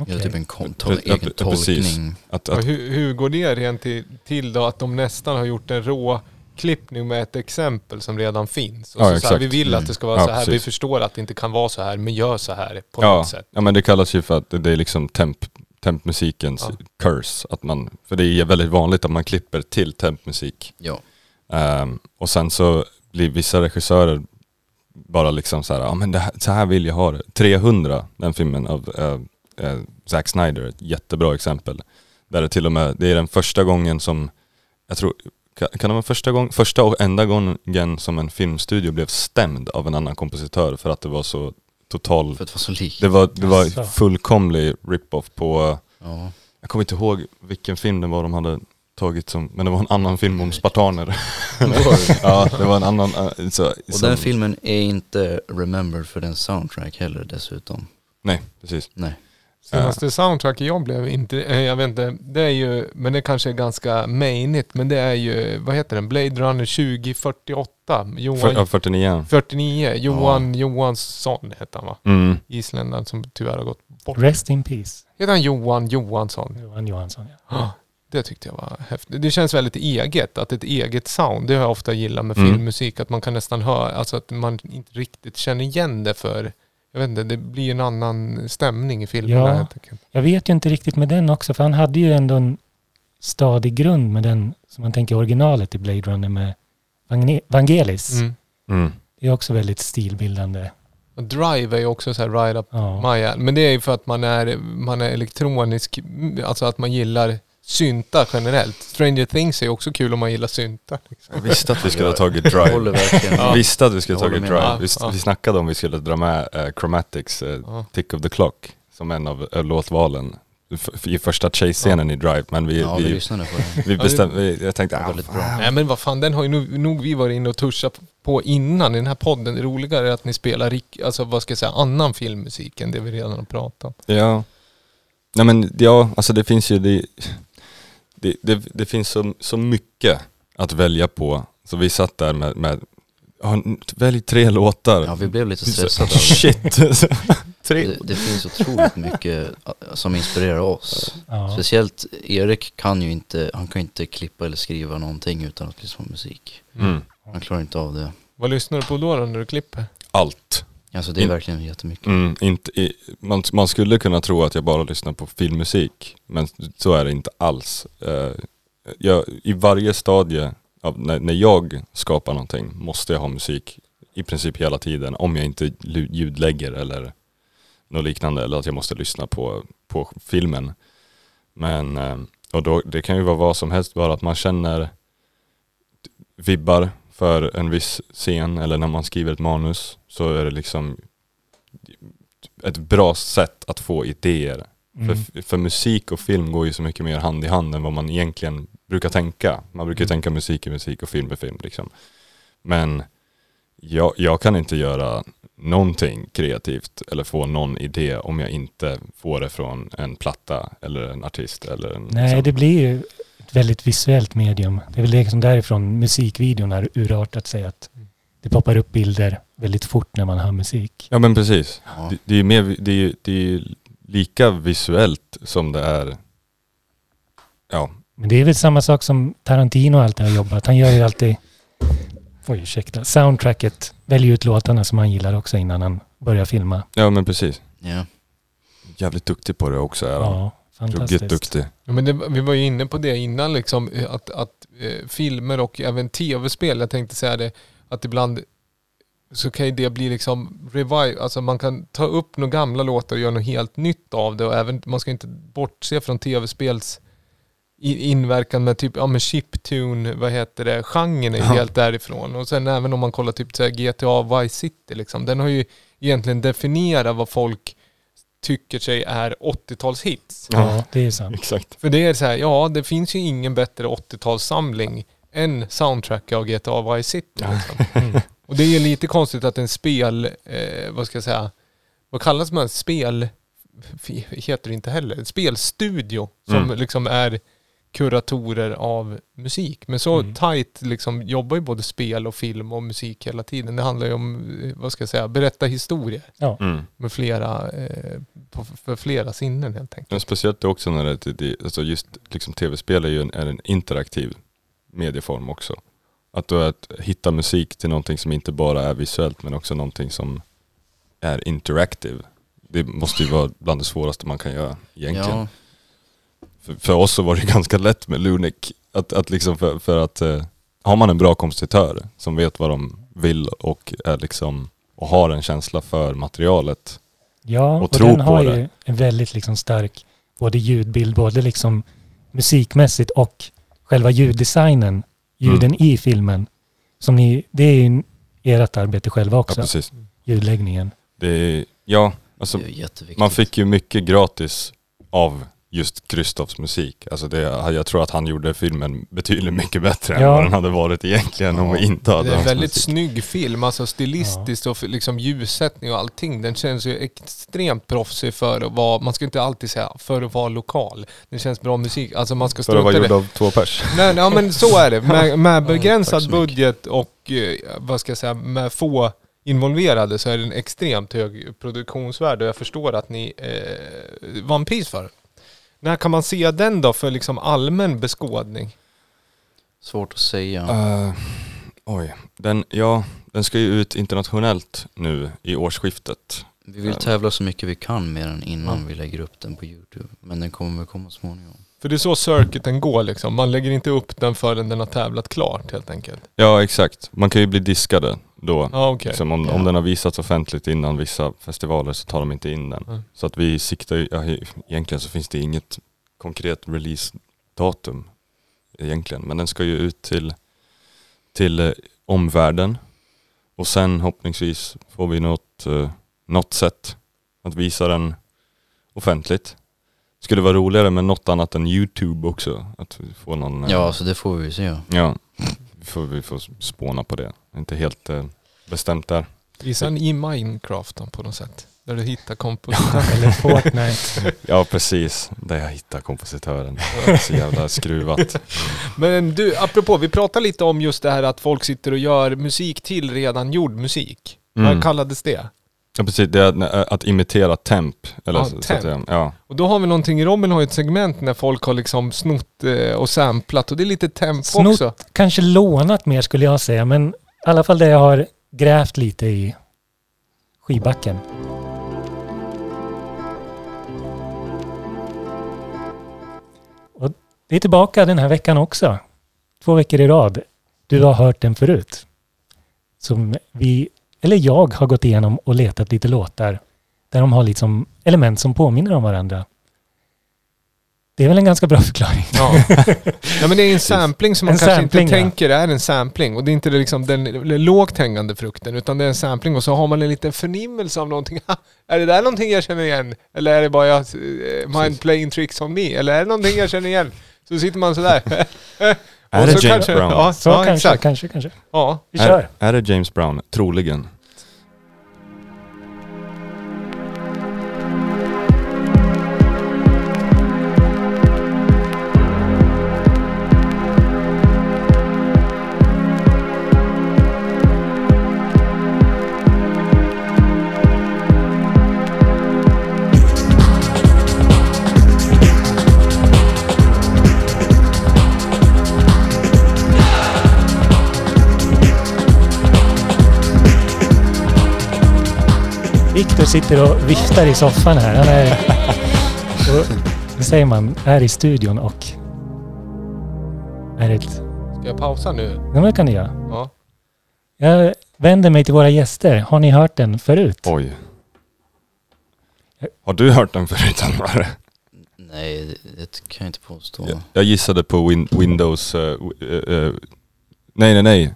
S1: Okej.
S4: göra typ en kon-
S2: Ja,
S4: tol-
S2: ja,
S4: egen
S2: precis.
S4: tolkning.
S2: Att, att,
S3: hur, hur går det rent till, till då att de nästan har gjort en rå utklippning med ett exempel som redan finns. Och
S2: Ja,
S3: så så här, vi vill att det ska vara
S2: Mm.
S3: så
S2: Ja,
S3: här, vi förstår att det inte kan vara så här, men gör så här på
S2: Ja,
S3: något sätt.
S2: ja men det kallas ju för att det är liksom temp, tempmusikens
S3: Ja.
S2: curse. Att man, för det är väldigt vanligt att man klipper till tempmusik.
S4: Ja.
S2: Ehm, och sen så blir vissa regissörer bara liksom så här, ja men det här, så här vill jag ha det. 300, den filmen av uh, Zack Snyder, ett jättebra exempel. Där det till och med, det är den första gången som, jag tror, kan, det vara första, gång, första och enda gången som en filmstudio blev stämd av en annan kompositör för att det var så total
S4: För att vara så lik.
S2: det var, det var
S1: Asså.
S2: fullkomlig rip-off på,
S4: Ja.
S2: jag kommer inte ihåg vilken film det var de hade tagit som, men det var en annan film om spartaner. <laughs> ja, det var en annan, äh, så,
S4: Och
S2: som,
S4: den filmen är inte remembered för den soundtrack heller dessutom.
S2: Nej, precis.
S4: Nej.
S3: Senaste soundtracket jag blev inte, eh, jag vet inte, det är ju, men det kanske är ganska mainigt, men det är ju, vad heter den, Blade Runner 2048, Johan,
S2: För, ja, 49.
S3: 49, Johan Johansson hette han va?
S2: Mm.
S3: Isländaren som tyvärr har gått bort.
S1: Rest in peace.
S3: Heter han Johan Johansson?
S1: Johan Johansson. Ja. <gasps>
S3: Ja, Det tyckte jag var häftigt. Det känns väldigt eget, att ett eget sound, det har jag ofta gillat med
S2: Mm.
S3: filmmusik, att man kan nästan höra, alltså att man inte riktigt känner igen det för, jag vet inte, det blir en annan stämning i filmerna
S1: Ja.
S3: helt enkelt.
S1: Jag vet ju inte riktigt med den också, för han hade ju ändå en stadig grund med den, som man tänker originalet i Blade Runner med Vange- Vangelis.
S3: Mm.
S2: Mm.
S1: Det är också väldigt stilbildande.
S3: Och Drive är ju också så här ride up
S1: Ja.
S3: my alley. Men det är ju för att man är, man är elektronisk, alltså att man gillar syntar generellt. Stranger Things är också kul om man gillar syntar. Liksom.
S2: Jag visste att vi skulle ha <laughs> tagit
S4: Jag
S2: Drive.
S4: håller verkligen
S2: Jag visste att vi skulle ha
S4: Jag
S2: tagit. Drive.
S3: Ja,
S2: Vi,
S3: ja.
S2: vi snackade om vi skulle dra med eh, Chromatics eh,
S3: Ja.
S2: Tick of the Clock som en av uh, låtvalen i första chase-scenen i Drive. Men vi,
S4: Ja, vi
S2: vi,
S4: lyssnade på den.
S2: vi bestämde, vi, jag tänkte, ah,
S4: bra.
S3: Nej men vad fan, den har ju nog, nog vi varit inne och tuschat på innan i den här podden. Det roligare är att ni spelar, alltså vad ska jag säga, annan filmmusik än det vi redan har pratat om.
S2: Ja. Nej men ja, alltså det finns ju det, det, det, det finns så, så mycket att välja på. Så vi satt där med, med ja, välj tre låtar.
S4: Ja, vi blev lite
S2: Så-
S4: stressade. <laughs>
S2: Shit! <laughs>
S4: Det, det finns otroligt mycket som inspirerar oss.
S1: Ja.
S4: Speciellt Erik kan ju inte, han kan inte klippa eller skriva någonting utan att lyssna på musik.
S2: Mm.
S4: Han klarar inte av det.
S3: Vad lyssnar du på då, då när du klipper?
S2: Allt.
S4: Alltså det är verkligen jättemycket.
S2: Mm, inte, i, man, man skulle kunna tro att jag bara lyssnar på filmmusik, men så är det inte alls. Eh, jag, I varje stadie, av, när, när jag skapar någonting, måste jag ha musik i princip hela tiden, om jag inte ljudlägger eller något liknande, eller att jag måste lyssna på, på filmen. Men, eh, och då, det kan ju vara vad som helst, bara att man känner vibbar för en viss scen, eller när man skriver ett manus, så är det liksom ett bra sätt att få idéer.
S1: Mm.
S2: För, för musik och film går ju så mycket mer hand i hand än vad man egentligen brukar tänka. Man brukar
S1: Mm.
S2: tänka musik är musik och film är film. Liksom. Men jag, jag kan inte göra någonting kreativt eller få någon idé om jag inte får det från en platta eller en artist. Eller en,
S1: Nej,
S2: liksom.
S1: det blir ju ett väldigt visuellt medium. Det är väl liksom därifrån musikvideon har urartat sig att det poppar upp bilder väldigt fort när man hör musik.
S2: Ja men precis.
S4: Ja.
S2: Det, det är ju mer, det är, det är lika visuellt som det är, ja,
S1: Men det är väl samma sak som Tarantino alltid har jobbat. Han gör ju alltid, oj ursäkta, soundtracket, väljer ut låtarna som han gillar också innan han börjar filma.
S2: ja men precis.
S4: Ja.
S2: Jävligt duktig på det också är han.
S1: Ja, fantastiskt.
S2: Ruggigt duktig.
S3: Ja, men det, vi var ju inne på det innan, liksom, att, att eh, filmer och även tv-spel, jag tänkte säga det, att ibland så kan ju det bli liksom revive, alltså man kan ta upp några gamla låtar och göra något helt nytt av det och även, man ska inte bortse från tv-spels inverkan med typ, ja men chiptune, vad heter det, genren är
S2: Ja.
S3: helt därifrån. Och sen även om man kollar typ så GTA Vice City liksom, den har ju egentligen definierat vad folk tycker sig är 80-talshits.
S1: Ja, det är sant.
S2: Exakt.
S3: För det är så här, ja det finns ju ingen bättre 80-talssamling än soundtrack av GTA Vice City. Liksom.
S1: Mm.
S3: Och det är ju lite konstigt att en spel, eh, vad ska jag säga, vad kallas man? Spel, heter det inte heller, spelstudio som
S2: Mm.
S3: liksom är kuratorer av musik. Men så
S1: Mm.
S3: tight liksom jobbar ju både spel och film och musik hela tiden. Det handlar ju om, eh, vad ska jag säga, berätta historier
S2: Mm.
S3: med flera, eh, på, för flera sinnen helt enkelt.
S2: Men speciellt också när det, det alltså just liksom tv-spel är ju en, är en interaktiv medieform också. Att, då att hitta musik till någonting som inte bara är visuellt men också någonting som är interactive. Det måste ju vara bland det svåraste man kan göra egentligen.
S4: Ja,
S2: För, för oss så var det <laughs> ganska lätt med Lunic. Att, att liksom för, för att eh, har man en bra kompositör som vet vad de vill och är liksom och har en känsla för materialet.
S1: Ja,
S2: Och
S1: och, den
S2: på
S1: har
S2: det.
S1: ju en väldigt liksom stark både ljudbild, både liksom musikmässigt och själva ljuddesignen, ljuden
S2: Mm.
S1: i filmen. Som ni, det är ju ert arbete själva
S2: Ja,
S1: också,
S2: precis.
S1: ljudläggningen.
S2: Det är, ja, alltså
S4: det är jätteviktigt.
S2: man fick ju mycket gratis av just Krystofs musik. Alltså det, jag tror att han gjorde filmen betydligt mycket bättre än
S1: Ja.
S2: vad den hade varit egentligen om vi inte hade
S3: Det är en väldigt
S2: musik.
S3: snygg film, alltså stilistiskt och för- liksom ljussättning och allting. Den känns ju extremt proffsig för att vara, man ska inte alltid säga för att vara lokal. Det känns bra musik, alltså man ska
S2: För att vara
S3: strunta i
S2: gjord
S3: det.
S2: av två pers. <laughs>
S3: Nej, nej, men så är det. Med, <laughs> med begränsad budget och eh, vad ska jag säga, med få involverade så är det en extremt hög produktionsvärde och jag förstår att ni eh, vann pris för den. När kan man se den då för liksom allmän beskådning?
S4: Svårt att säga.
S2: Eh, oj, den, ja, den ska ju ut internationellt nu i årsskiftet.
S4: Vi vill tävla så mycket vi kan med den innan vi lägger upp den på Youtube. Men den kommer väl komma småningom.
S3: För det är så circuiten går liksom. Man lägger inte upp den förrän den har tävlat klart helt enkelt.
S2: Ja exakt, man kan ju bli diskade då.
S3: Ja okej.
S2: Liksom om, om den har visats offentligt innan vissa festivaler så tar de inte in den.
S3: Mm.
S2: Så att vi siktar ju, ja, egentligen så finns det inget konkret release-datum egentligen. Men den ska ju ut till, till eh, omvärlden. Och sen hoppningsvis får vi något, eh, något sätt att visa den offentligt. Skulle vara roligare med något annat än Youtube också. Att får någon... eh,
S4: Ja, så det får vi se.
S2: Ja, får, vi får spåna på det. Inte helt eh, bestämt där.
S3: Visa den i Minecraft då, på något sätt. Där du hittar kompositören. <laughs>
S1: Eller Fortnite.
S2: Ja precis, där jag hittar kompositören. Så jävla skruvat.
S3: Men du, apropå, vi pratade lite om just det här att folk sitter och gör musik till redan gjord musik.
S2: Mm.
S3: Vad kallades det?
S2: Ja precis, det är att, att imitera temp. Eller
S3: Ja,
S2: så, så att
S3: temp.
S2: säga. Ja.
S3: Och då har vi någonting, Robin har ju ett segment när folk har liksom snott eh, och samplat och det är lite temp
S1: Snott.
S3: också.
S1: Kanske lånat mer skulle jag säga, men i alla fall det jag har grävt lite i skivbacken. Och det är tillbaka den här veckan också. Två veckor i rad. Du har hört den förut. Som vi, eller jag, har gått igenom och letat lite låtar där de har liksom element som påminner om varandra. Det är väl en ganska bra förklaring.
S3: Ja. <laughs> ja men det är en sampling som man
S1: En
S3: kanske
S1: sampling,
S3: inte
S1: ja.
S3: tänker är en sampling. Och det är inte liksom den lågt hängande frukten utan det är en sampling och så har man en liten förnimmelse av någonting. Är det där någonting jag känner igen? Eller är det bara jag, eh, mind playing tricks on me? Eller är det någonting jag känner igen? Så sitter man sådär. <laughs>
S2: Är det James
S3: kanske,
S2: Brown?
S3: Ja,
S1: Så
S3: ja
S1: kanske,
S3: exakt.
S1: kanske, kanske.
S3: Ja.
S1: Vi kör.
S2: Är, är det James Brown? Troligen.
S1: Viktor sitter och viftar i soffan här. Han är... <laughs> Och, säger man? Är i studion och... Är ett...
S3: Ska jag pausa nu?
S1: Ja, det kan ni göra.
S3: Ja.
S1: Jag vänder mig till våra gäster. Har ni hört den förut?
S2: Oj. Har du hört den förut Alvar?
S4: Nej, det, kan jag inte påstå.
S2: Jag, jag gissade på win, Windows... eh, eh, eh, nej nej nej.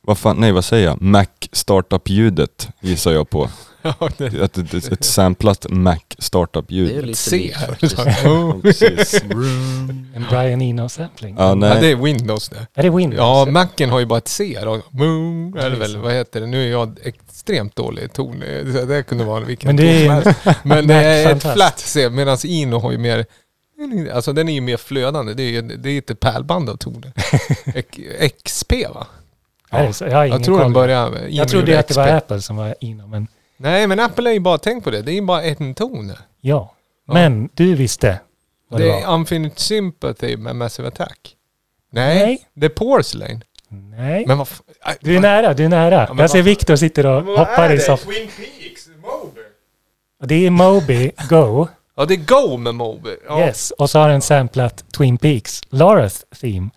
S2: Vad fan, nej vad säger jag? Mac startup-ljudet gissar jag på.
S3: Ja,
S2: Ett, ett, ett, ett samplat Mac
S4: Det är
S2: startup-ljud.
S4: lite <laughs>
S3: C.
S2: Precis.
S1: En Brian Eno-sampling?
S2: Ja,
S3: ja,
S2: nej.
S3: det är Windows det.
S1: Är det Windows?
S3: Ja, Macen har ju bara ett C då. Moon, eller väl, vad heter det? Nu är jag extremt dålig i ton. Det det kunde vara vilken
S1: Men det
S3: ton
S1: är
S3: helst. <laughs> Men det är ett flat C, medan Ino har ju mer... Alltså den är ju mer flödande. Det är ju det är ett pärlband av toner. <laughs> XP va?
S1: Så? Jag
S3: Jag tror den börjar
S1: Jag trodde att det var. Apple som var Eno, men
S3: Nej, men Apple är ju bara, tänk på det. Det är ju bara en ton.
S1: ja.
S3: Ja.
S1: Men du visste vad det,
S3: Det
S1: var?
S3: är Unfinished Sympathy med Massive Attack. Nej,
S1: Nej.
S3: det är Porcelain.
S1: Nej.
S3: Men vad f- Aj,
S1: Du är nära, du är nära.
S3: men
S1: jag ser
S3: vad-
S1: Viktor sitter och
S3: Men vad
S1: hoppar
S3: är
S1: i
S3: det?
S1: soffan.
S3: Twin Peaks? Moby?
S1: Det är Moby Go.
S3: Ja, det är Go med Moby. Ja,
S1: Yes. Och så har den samplat Twin Peaks. Laras theme.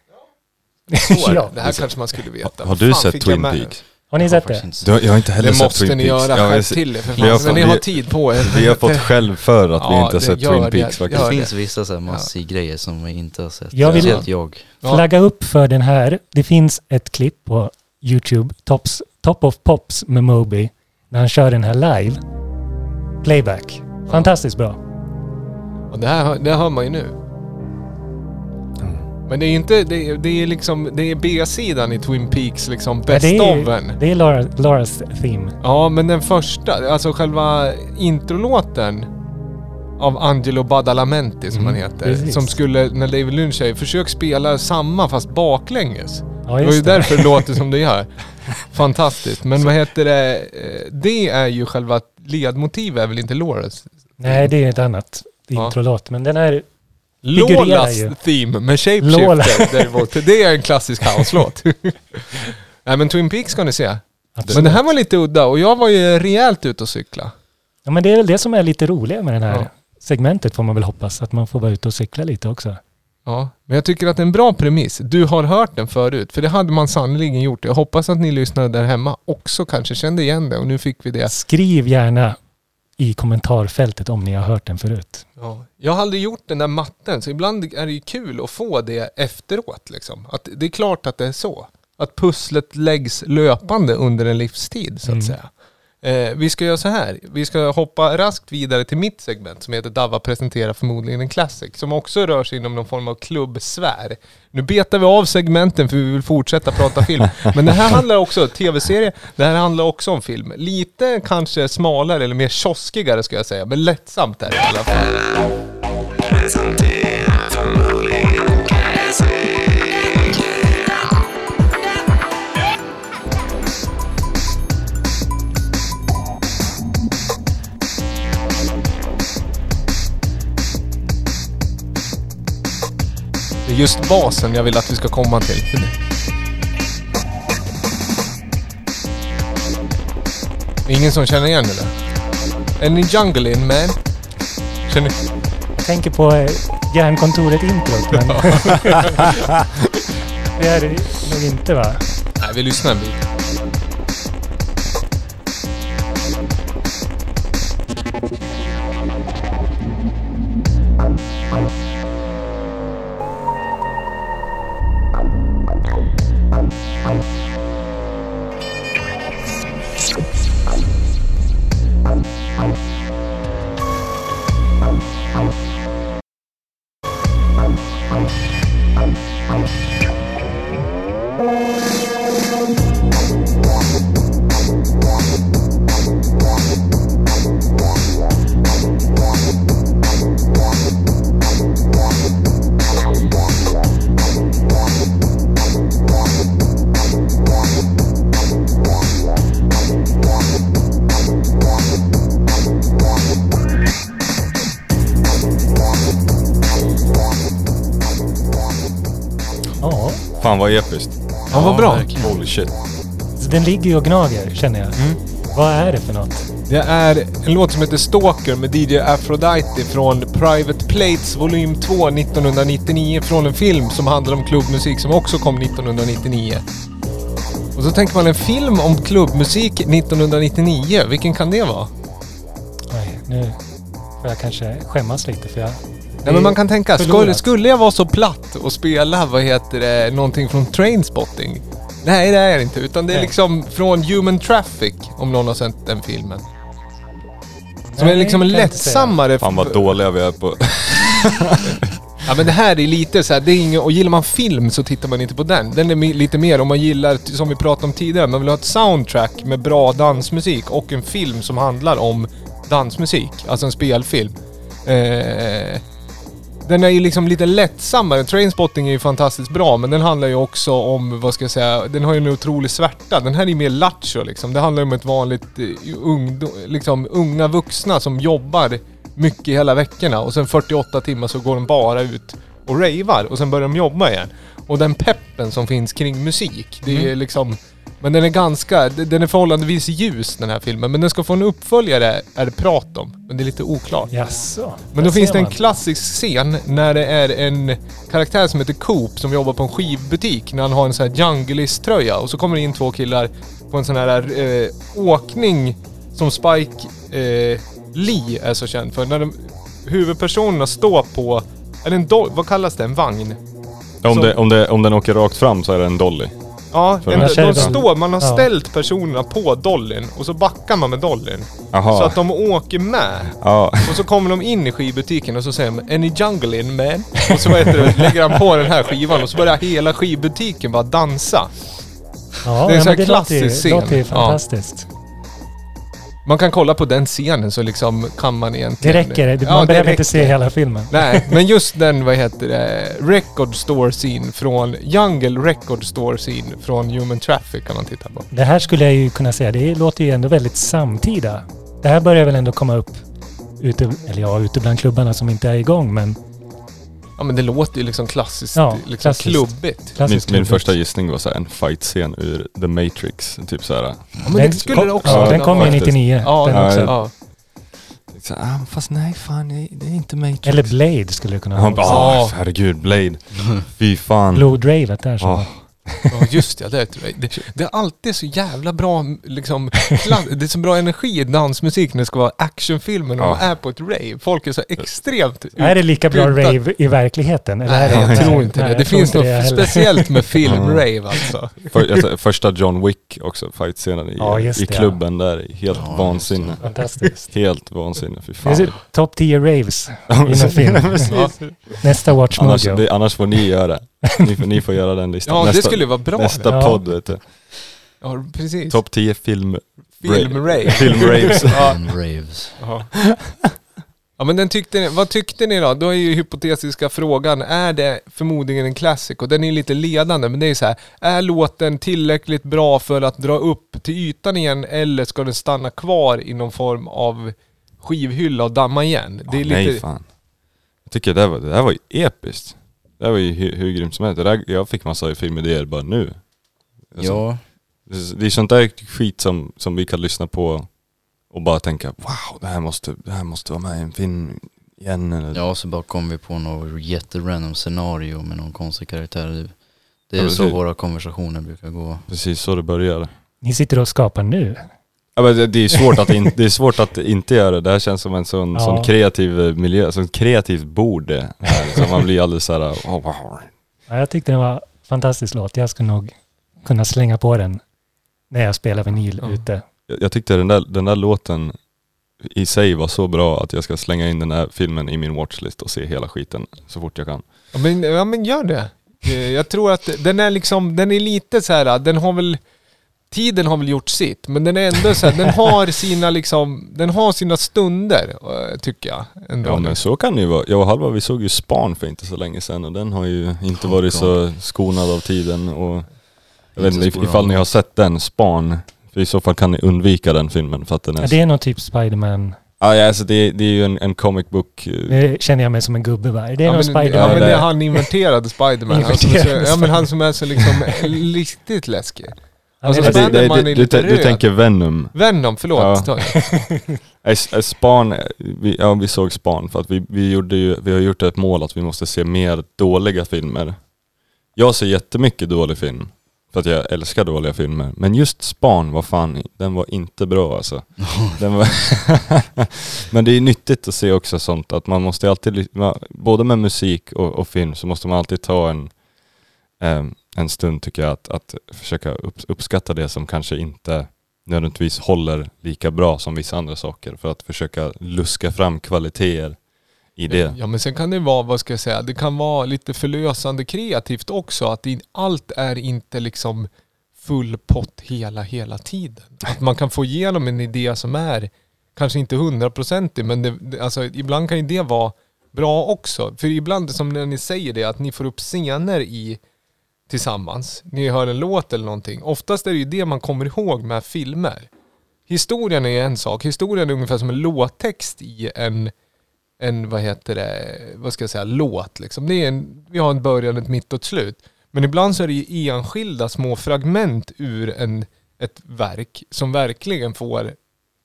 S3: så är det. <laughs>
S1: Ja.
S3: Det här kanske man skulle veta.
S2: Har du
S3: Fan,
S2: sett
S3: fick jag
S2: Twin
S3: med-
S2: Peaks?
S1: Har ni
S4: Jag
S1: sett det?
S2: Du, jag har inte heller
S3: Det
S2: sett
S3: måste
S2: Twin
S3: ni
S2: Peaks.
S3: göra.
S2: Ja, jag
S3: Skärp
S2: ser-
S3: till er för
S2: vi
S3: fan.
S2: fått-
S3: Men ni
S2: vi-
S3: har tid på er.
S2: Vi har fått <laughs> skäll för att vi
S3: Ja,
S2: inte har
S3: det
S2: sett Twin
S3: det.
S2: Peaks faktiskt.
S4: Det
S3: det.
S4: finns vissa så här massig-grejer som vi inte har sett.
S1: Jag vill-
S4: jag.
S3: Ja.
S1: Flagga upp för den här. Det finns ett klipp på YouTube, Tops, Top of Pops med Moby, när han kör den här live. Playback. Fantastiskt bra.
S3: Och det här det hör man ju nu. Men det är inte, det är, det är liksom, det är B-sidan i Twin Peaks liksom,
S1: Ja,
S3: best
S1: det, är,
S3: en.
S1: det är Laura, Laras theme.
S3: Ja, men den första, alltså själva introlåten av Angelo Badalamenti som
S1: Mm,
S3: han heter.
S1: precis.
S3: Som skulle, när David Lynch säger, försök spela samma fast baklänges.
S1: Ja,
S3: det var ju
S1: det.
S3: därför det låter som det gör. <laughs> Fantastiskt. Men vad heter det? eh, Det är ju själva ledmotivet är väl inte Laurens?
S1: Nej, det är ett annat
S3: Ja.
S1: introlåt. Men den är...
S3: Lolas theme med
S1: Lola.
S3: Shapeshifter däremot. Det är en klassisk house-låt. <laughs> Nej men Twin Peaks ska ni se.
S1: Absolut.
S3: Men det här var lite udda och jag var ju rejält ute och cykla.
S1: Ja, men det är väl det som är lite roligt med den här
S3: Ja.
S1: segmentet får man väl hoppas. Att man får vara ute och cykla lite också.
S3: Ja, men jag tycker att det är en bra premiss. Du har hört den förut, för det hade man sannoliken gjort. Jag hoppas att ni lyssnare där hemma också kanske kände igen det och nu fick vi det.
S1: Skriv gärna i kommentarfältet om ni har hört den förut.
S3: Ja. Jag har aldrig gjort den där matten, så ibland är det ju kul att få det efteråt. Liksom. Att det är klart att det är så. Att pusslet läggs löpande under en livstid, så att
S1: Mm.
S3: säga. Eh, vi ska göra så här. Vi ska hoppa raskt vidare till mitt segment som heter Dava presenterar förmodligen en classic. Som också rör sig inom någon form av klubbsfär. Nu betar vi av segmenten för vi vill fortsätta prata film. <laughs> Men det här handlar också, tv-serie, det här handlar också om film. Lite kanske smalare eller mer kioskigare ska jag säga. Men lättsamt är det i alla fall. Just basen jag vill att vi ska komma till. Ingen som känner igen det där? Är ni jungle in man? Känner
S1: Jag tänker på eh, Järnkontoret-introt, men... <laughs> det är det nog inte va?
S3: Nej, vi lyssnar en bit.
S1: Den ligger ju och gnager, känner jag.
S3: Mm.
S1: Vad är det för något?
S3: Det är en låt som heter Stalker med DJ Aphrodite från Private Plates volym 2 1999 från en film som handlar om klubbmusik som också kom 1999. Och så tänker man en film om klubbmusik 1999, vilken kan det vara?
S1: Nej, nu får jag kanske skämmas lite för jag...
S3: Nej men man kan tänka, skulle, skulle jag vara så platt och spela, vad heter det, någonting från Trainspotting? Nej det är det inte, utan det är
S1: Nej.
S3: liksom från Human Traffic, om någon har sett den filmen. Som
S1: Nej,
S3: är liksom en
S1: kan jag inte säga.
S3: lättsammare...
S2: Fan vad dåliga vi är på... <laughs>
S3: Ja men det här är lite så här, det är inget, och gillar man film så tittar man inte på den. Den är mi- lite mer om man gillar, som vi pratade om tidigare, man vill ha ett soundtrack med bra dansmusik och en film som handlar om dansmusik. Alltså en spelfilm. Eh, den är ju liksom lite lättsammare. Trainspotting är ju fantastiskt bra men den handlar ju också om, vad ska jag säga, den har ju en otrolig svärta. Den här är mer lattjo liksom. Det handlar ju om ett vanligt eh, ungdom, liksom unga vuxna som jobbar mycket hela veckorna och sen 48 timmar så går de bara ut och och ravar och sen börjar de jobba igen. Och den peppen som finns kring musik, det är
S1: Mm.
S3: liksom... Men den är ganska, den är förhållandevis ljus den här filmen. Men den ska få en uppföljare är det prat om. Men det är lite oklart.
S1: Jaså?
S3: Men då finns det en
S1: man.
S3: klassisk scen när det är en karaktär som heter Coop som jobbar på en skivbutik när han har en sån här Junglist-tröja och så kommer det in två killar på en sån här eh, åkning som Spike eh, Lee är så känd för. När de, huvudpersonerna står på, eller en do, vad kallas det? En vagn?
S2: Om,
S3: Så-
S2: det, om, det, om den åker rakt fram så är det en dolly.
S3: Ja, en, de står, man har
S1: Ja.
S3: ställt personerna på dollyn och så backar man med dollyn.
S2: Jaha.
S3: Så att de åker med.
S2: Ja.
S3: Och så kommer de in i skivbutiken och så säger de Any jungle in man? Och så vad heter det, lägger han på den här skivan och så börjar hela skivbutiken bara dansa.
S1: Ja,
S3: det är en sån här klassisk scen.
S1: låter ju
S3: Ja.
S1: fantastiskt.
S3: Man kan kolla på den scenen så liksom kan man
S1: Det
S3: egentligen...
S1: räcker. Det-
S3: Ja,
S1: Man
S3: det
S1: behöver inte
S3: räcker.
S1: se hela filmen.
S3: Nej, men just den, vad heter det, record store scene från... Jungle record store scene från Human Traffic kan man titta på.
S1: Det här skulle jag ju kunna säga, det låter ju ändå väldigt samtida. Det här börjar väl ändå komma upp ute, eller ja, ute bland klubbarna som inte är igång, men
S3: Ja men det låter ju liksom klassiskt,
S1: Ja,
S3: liksom
S1: klassiskt.
S3: klubbigt.
S2: Min,
S1: klassiskt
S2: min
S1: klubbigt.
S2: första gissning var så här, en fight-scen ur The Matrix. Typ så här.
S3: Ja, men det skulle
S1: kom,
S3: det också
S1: ja, Den kom ju
S3: vara.
S1: 99.
S3: Ja,
S1: den
S2: ja,
S1: också.
S3: ja.
S2: så ah, fast nej, fan det är, inte Matrix.
S1: Eller Blade skulle det kunna
S2: Ja,
S1: vara.
S3: Ja.
S2: ah, herregud, Blade. Fy fan.
S1: Blue-Dravet där så.
S2: Ah,
S3: Ja just det, det, det, det är alltid så jävla bra liksom, det är så bra energi i dansmusik när det ska vara actionfilmer och
S2: Ja.
S3: de är på ett rave. Folk är så extremt
S1: Är det lika bra
S3: Utbildad.
S1: rave i verkligheten? Eller
S3: Nej,
S1: är det
S3: jag tror inte
S1: Nej,
S3: det. Det finns
S1: inte
S3: något
S1: det
S3: speciellt med <laughs> film-rave alltså.
S2: för, säger, första John Wick också, fight-scenen i,
S1: Ja,
S2: i
S1: det, ja.
S2: klubben där. Helt
S4: Ja,
S2: vansinne.
S1: Fantastiskt.
S2: Helt vansinne, fy
S1: Det
S2: fan.
S1: topp 10 raves i en film. Nästa Watch
S2: Annars,
S1: Mojo.
S2: det, annars får ni göra. <laughs> Ni, får- ni får göra den listan.
S3: ja det
S2: nästa,
S3: skulle vara bra
S2: nästa
S3: det.
S1: Ja.
S2: podd vet du.
S3: Ja, precis.
S2: Topp 10 film...
S3: Film-rave.
S2: Film-raves. <laughs>
S3: Ja.
S4: Mm, raves.
S3: Ja. Ja men den tyckte ni, vad tyckte ni då? Då är ju hypotetiska frågan, är det förmodligen en classic? Och den är lite ledande, men det är så här, är låten tillräckligt bra för att dra upp till ytan igen eller ska den stanna kvar i någon form av skivhylla och damma igen? Det är
S2: Ah,
S3: lite...
S2: Nej fan. Jag tycker det, var, det här var ju episkt. Det här var ju hur, hur grymt som helst. Det där, jag fick massa filmidéer bara nu. Alltså,
S4: Ja,
S2: det, är- sånt där skit som, som vi kan lyssna på och bara tänka wow, det här måste, det här måste vara med i en film igen. Eller,
S4: ja, så bara kom vi på något jätterandom scenario med någon konstig karaktär. Det, det är
S2: Ja,
S4: så våra konversationer brukar gå.
S2: Precis så det börjar.
S1: Ni sitter och skapar nu.
S2: Ja, men det, är svårt att in, det är svårt att inte göra det. Det här känns som en sån,
S1: Ja.
S2: sån kreativ eh, miljö, sån kreativt bord här. Så <laughs> man blir alldeles såhär, oh, wow.
S1: Ja, jag tyckte det var fantastisk låt. Jag skulle nog kunna slänga på den när jag spelar vinyl
S3: Ja.
S1: ute.
S2: Jag, jag tyckte den där, den där låten i sig var så bra att jag ska slänga in den här filmen i min watchlist och se hela skiten så fort jag kan.
S3: Ja men, ja men gör det. Eh, Jag tror att den är liksom, den är lite så här, den har väl Tiden har väl gjort sitt, men den är ändå så här, den har <laughs> sina liksom, den har sina stunder, eh, tycker jag. Ändå.
S2: Ja men så kan det ju vara. Jag och Halva vi såg ju Span för inte så länge sedan och den har ju inte varit så skonad av tiden och jag vet
S4: Inte
S2: ifall ni har sett den, Span. För i så fall kan ni undvika den filmen för att den är...
S1: Ja, det är nog typ Spiderman.
S2: Ja, ja alltså det, det är ju en, en comic book. eh,
S1: Det känner jag mig som en gubbe va? Det är
S3: ja,
S1: nog
S3: men,
S1: Spiderman.
S3: ja men det är han inverterade Spiderman. Han som är så,
S1: Inverterade
S3: ja men han som är så liksom riktigt läskig. Alltså,
S1: det,
S2: det,
S3: Spiderman
S2: det,
S3: är
S2: du,
S3: lite
S2: tän- du
S3: röd.
S2: tänker Venom.
S3: Venom, förlåt.
S2: Ja. Nej, <laughs> Span, vi, ja vi såg Span för att vi, vi, gjorde ju, vi har gjort ett mål att vi måste se mer dåliga filmer. Jag ser jättemycket dålig film, för att jag älskar dåliga filmer. Men just Span var fan, den var inte bra alltså. <laughs> Den var <laughs> Men det är nyttigt att se också sånt, att man måste alltid, både med musik och, och film så måste man alltid ta en, em, en stund tycker jag att, att försöka upp, uppskatta det som kanske inte nödvändigtvis håller lika bra som vissa andra saker för att försöka luska fram kvaliteter i det.
S3: Ja men sen kan det vara, vad ska jag säga, det kan vara lite förlösande kreativt också. Att det, allt är inte liksom full pott hela, hela tiden. Att man kan få igenom en idé som är kanske inte hundraprocentig men det, alltså, ibland kan ju det vara bra också. För ibland som när ni säger det, att ni får upp scener i tillsammans. Ni hör en låt eller någonting. Oftast är det ju det man kommer ihåg med filmer. Historien är en sak. Historien är ungefär som en låttext i en en, vad heter det, vad ska jag säga, låt liksom. Det är en, vi har en början, ett mitt och ett slut. Men ibland så är det ju enskilda små fragment ur en, ett verk som verkligen får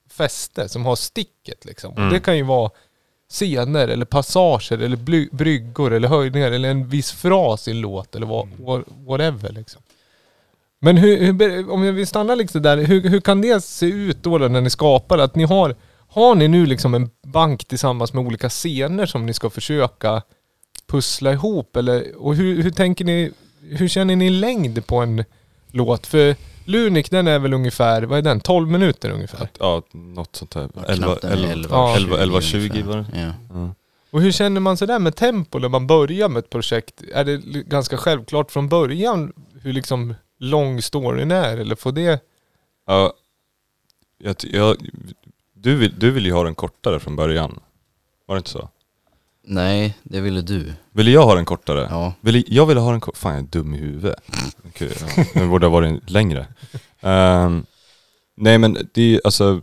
S3: fäste, som har sticket liksom.
S2: Mm.
S3: det kan ju vara scener eller passager eller bly, bryggor eller höjningar eller en viss fras i en låt eller vad, what- whatever liksom. Men hur, hur, om vi stannar liksom där, hur, hur kan det se ut då, då när ni skapar att ni har, har ni nu liksom en bank tillsammans med olika scener som ni ska försöka pussla ihop eller, och hur, hur tänker ni, hur känner ni längd på en låt? För Lunik den är väl ungefär, vad är den, 12 minuter ungefär?
S2: Ja, något sånt där. 11,
S4: Knappt en
S2: 11,
S4: 11,
S3: Ja.
S2: 11, 11
S4: 20
S2: 20 var det.
S4: Ja.
S3: Och hur känner man sådär med tempo när man börjar med ett projekt? Är det ganska självklart från början hur liksom lång storyn är eller får det...
S2: Ja, jag, jag, du, vill, du vill ju ha den kortare från början. Var det inte så?
S4: Nej, det ville du.
S2: Ville jag ha den kortare?
S4: Ja.
S2: Vill, jag ville ha den kortare. Fan jag är dum i huvudet. Okej, ja. Den borde ha varit längre. Ehm, nej men det är alltså,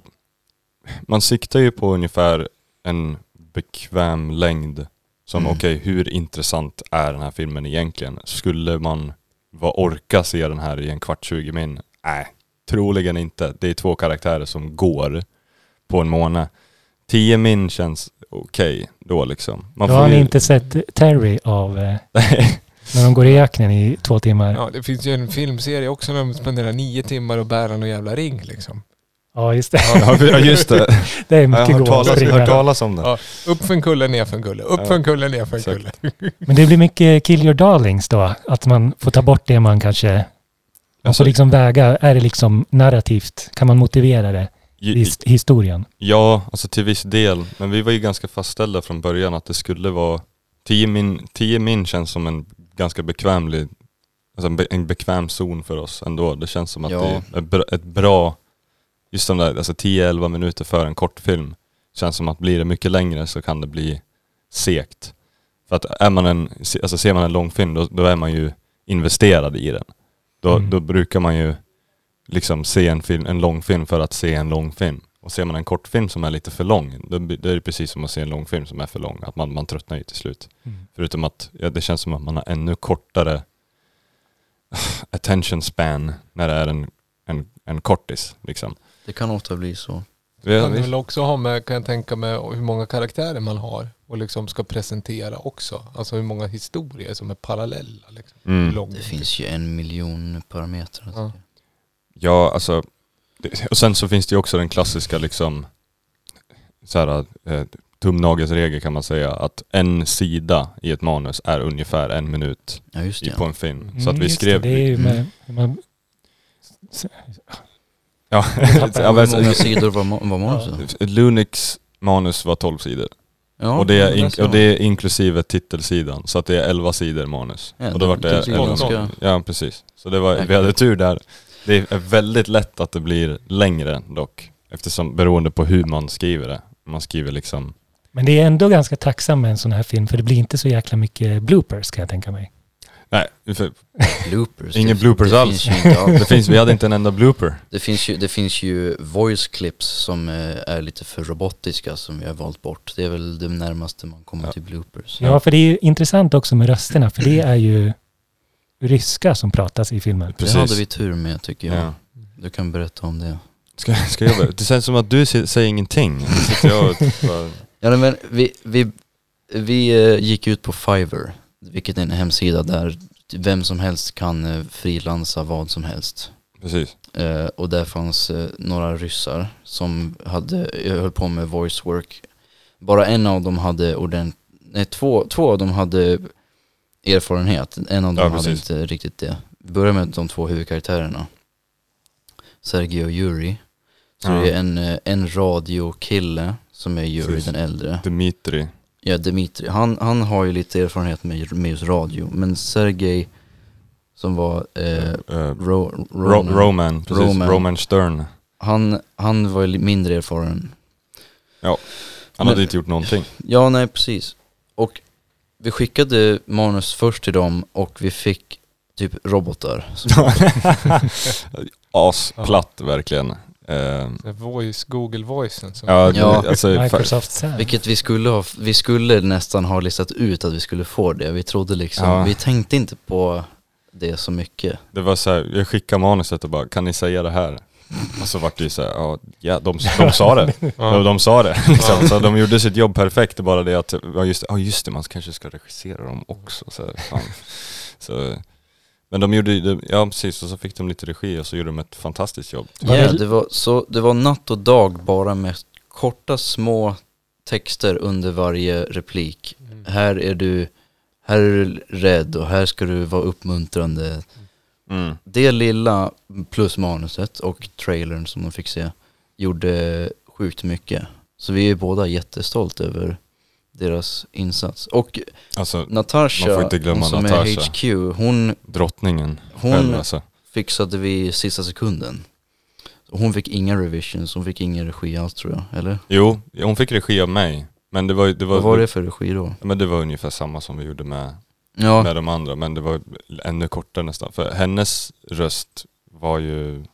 S2: man siktar ju på ungefär en bekväm längd. Som
S4: Mm.
S2: okej, hur intressant är den här filmen egentligen? Skulle man vara orka se den här i en kvart, 20 min? Nej, troligen inte. Det är två karaktärer som går på en månad. 10 min känns okej då liksom. Man
S1: Då har ni inte sett Terry av eh, när de går i öknen i två timmar. Ja,
S3: Ja, det finns ju en filmserie också när de spenderar nio timmar och bär någon jävla ring liksom.
S1: just det.
S2: Ja just det. <laughs>
S1: Det är
S2: Jag har
S1: mycket
S2: hört hört talas om det.
S3: Ja. Upp för en kulle, ner för en kulle. Upp
S2: Ja,
S3: för en kulle, ner för en kulle. <laughs>
S1: Men det blir mycket kill your darlings då. Att man får ta bort det man kanske... Man
S2: Alltså,
S1: får liksom väga, är det liksom narrativt? Kan man motivera det
S2: ju-
S1: his- historien?
S2: Ja, alltså till viss del. Men vi var ju ganska fastställda från början att det skulle vara 10 min, 10 min känns som en ganska bekvämlig, alltså en, be, en bekväm zon för oss ändå. Det känns som att
S4: Ja.
S2: det är ett bra, ett bra, just de där, alltså 10-11 minuter för en kortfilm. Känns som att blir det mycket längre så kan det bli segt. För att är man en, alltså ser man en långfilm då, då är man ju investerad i den. Då,
S1: Mm.
S2: då brukar man ju liksom se en, film, en långfilm för att se en långfilm. Och ser man en kortfilm som är lite för lång, då, då är det precis som att se en långfilm som är för lång. Att man, man tröttnar ju till slut. Förutom att ja, det känns som att man har ännu kortare <sighs> attention span när det är en, en, en kortis. Liksom.
S4: Det kan ofta bli så.
S3: Kan det
S2: visst.
S3: väl också ha med, kan jag tänka mig, hur många karaktärer man har och liksom ska presentera också. Alltså hur många historier som är parallella. Liksom.
S2: Mm.
S3: lång-
S4: Det finns ju en miljon parametrar.
S3: Ja.
S2: Ja, alltså. Det, och sen så finns det ju också den klassiska liksom, så här, eh, tumnagelsregel kan man säga, att en sida i ett manus är ungefär en minut
S4: Ja, just
S2: i,
S4: det.
S2: på en film. så
S1: Mm,
S2: att vi
S1: just
S2: skrev...
S1: Det, det är ju
S2: Mm.
S1: med, man,
S2: Ja, <laughs> ja, men,
S4: Hur många sidor var, var manuset?
S2: Lunix manus var 12 sidor.
S4: Ja,
S2: och, det är
S4: det
S2: in,
S4: så.
S2: och det är inklusive titelsidan. Så att det är 11 sidor manus.
S4: Ja,
S2: och då
S4: det-
S2: var det,
S4: det tycker jag
S2: 11
S4: ganska-
S2: Ja, precis. Så det var, vi hade tur där. Det är väldigt lätt att det blir längre dock. Eftersom, beroende på hur man skriver det. Man skriver liksom...
S1: men det är ändå ganska tacksam med en sån här film för det blir inte så jäkla mycket bloopers kan jag tänka mig.
S2: Nej, för, <laughs>
S4: bloopers.
S2: Ingen
S4: det,
S2: bloopers
S4: det
S2: alls.
S4: Finns ju inte alls.
S2: det finns, vi hade inte en enda blooper.
S4: Det finns ju, det finns ju voice clips som eh, är lite för robotiska som vi har valt bort. Det är väl det närmaste man kommer
S2: Ja.
S4: till bloopers.
S1: Ja, för det är ju intressant också med rösterna för det är ju ryska som pratas i filmen.
S2: Precis.
S4: Det hade vi tur med tycker jag.
S2: Ja.
S4: Du kan berätta om det.
S2: Ska, ska jag, börja? det känns som att du säger ingenting. Jag bara,
S4: Ja men vi, vi, vi eh, gick ut på Fiverr, vilket är en hemsida där vem som helst kan eh, frilansa vad som helst.
S2: Precis.
S4: Eh, och där fanns några ryssar som hade, jag höll på med voice work. Bara en av dem hade ordent, nej två, två av dem hade erfarenhet. En av dem
S2: Ja,
S4: hade
S2: precis.
S4: inte riktigt det. Vi börjar med de två huvudkaraktärerna. Sergej och Yuri. Så
S2: Ja.
S4: det är en, eh, en radiokille som är Yuri
S2: Precis.
S4: den äldre.
S2: Dmitri.
S4: Ja, Dimitri. Han, han har ju lite erfarenhet med, med just radio. Men Sergej som var eh,
S2: Eh,
S4: Ro,
S2: Ro,
S4: Roman,
S2: Roman, precis.
S4: Roman.
S2: Roman Stern.
S4: han, han var mindre erfaren.
S2: Han
S4: Men-
S2: hade inte gjort någonting.
S4: Ja, nej precis. Och vi skickade manus först till dem och vi fick typ robotar. <laughs>
S2: Asplatt verkligen. Eh,
S3: Voice, Google Voicen. Så.
S2: ja,
S4: Ja.
S2: alltså,
S1: Microsoft Sam.
S4: Vilket vi skulle ha, vi skulle nästan ha listat ut att vi skulle få det. Vi trodde liksom,
S2: Ja.
S4: vi tänkte inte på det så mycket.
S2: det var så här, jag skickade manuset och bara, kan ni säga det här? Och så vart det ju så här, ja, ja de, de sa det. <laughs>
S3: Ja.
S2: De, de sa det <laughs> liksom. Så de gjorde sitt jobb perfekt, bara det att, ja just, ja, just det, man kanske ska regissera dem också. Så, här, fan. så, men de gjorde, ju- ja precis, och så fick de lite regi och så gjorde de ett fantastiskt jobb.
S4: Ja,
S1: det-
S4: det var, så, det var natt och dag bara med korta små texter under varje replik.
S3: Mm.
S4: Här är du, här är du rädd och här ska du vara uppmuntrande.
S2: Mm.
S4: Det lilla plus manuset och trailern som de fick se gjorde sjukt mycket. Så vi är båda jättestolta över deras insats. Och
S2: Alltså
S4: Natasha,
S2: Man får inte glömma
S4: hon som
S2: Natasha.
S4: är HQ, hon,
S2: drottningen
S4: hon
S2: själv alltså.
S4: fixade vi sista sekunden. Hon fick inga revisions, hon fick ingen regi alls tror jag, eller?
S2: Jo, hon fick regi av mig. Men det var, det var,
S4: Vad var det för regi då?
S2: Men det var ungefär samma som vi gjorde med,
S4: Ja,
S2: med de andra, men det var ännu kortare nästan. För hennes röst var ju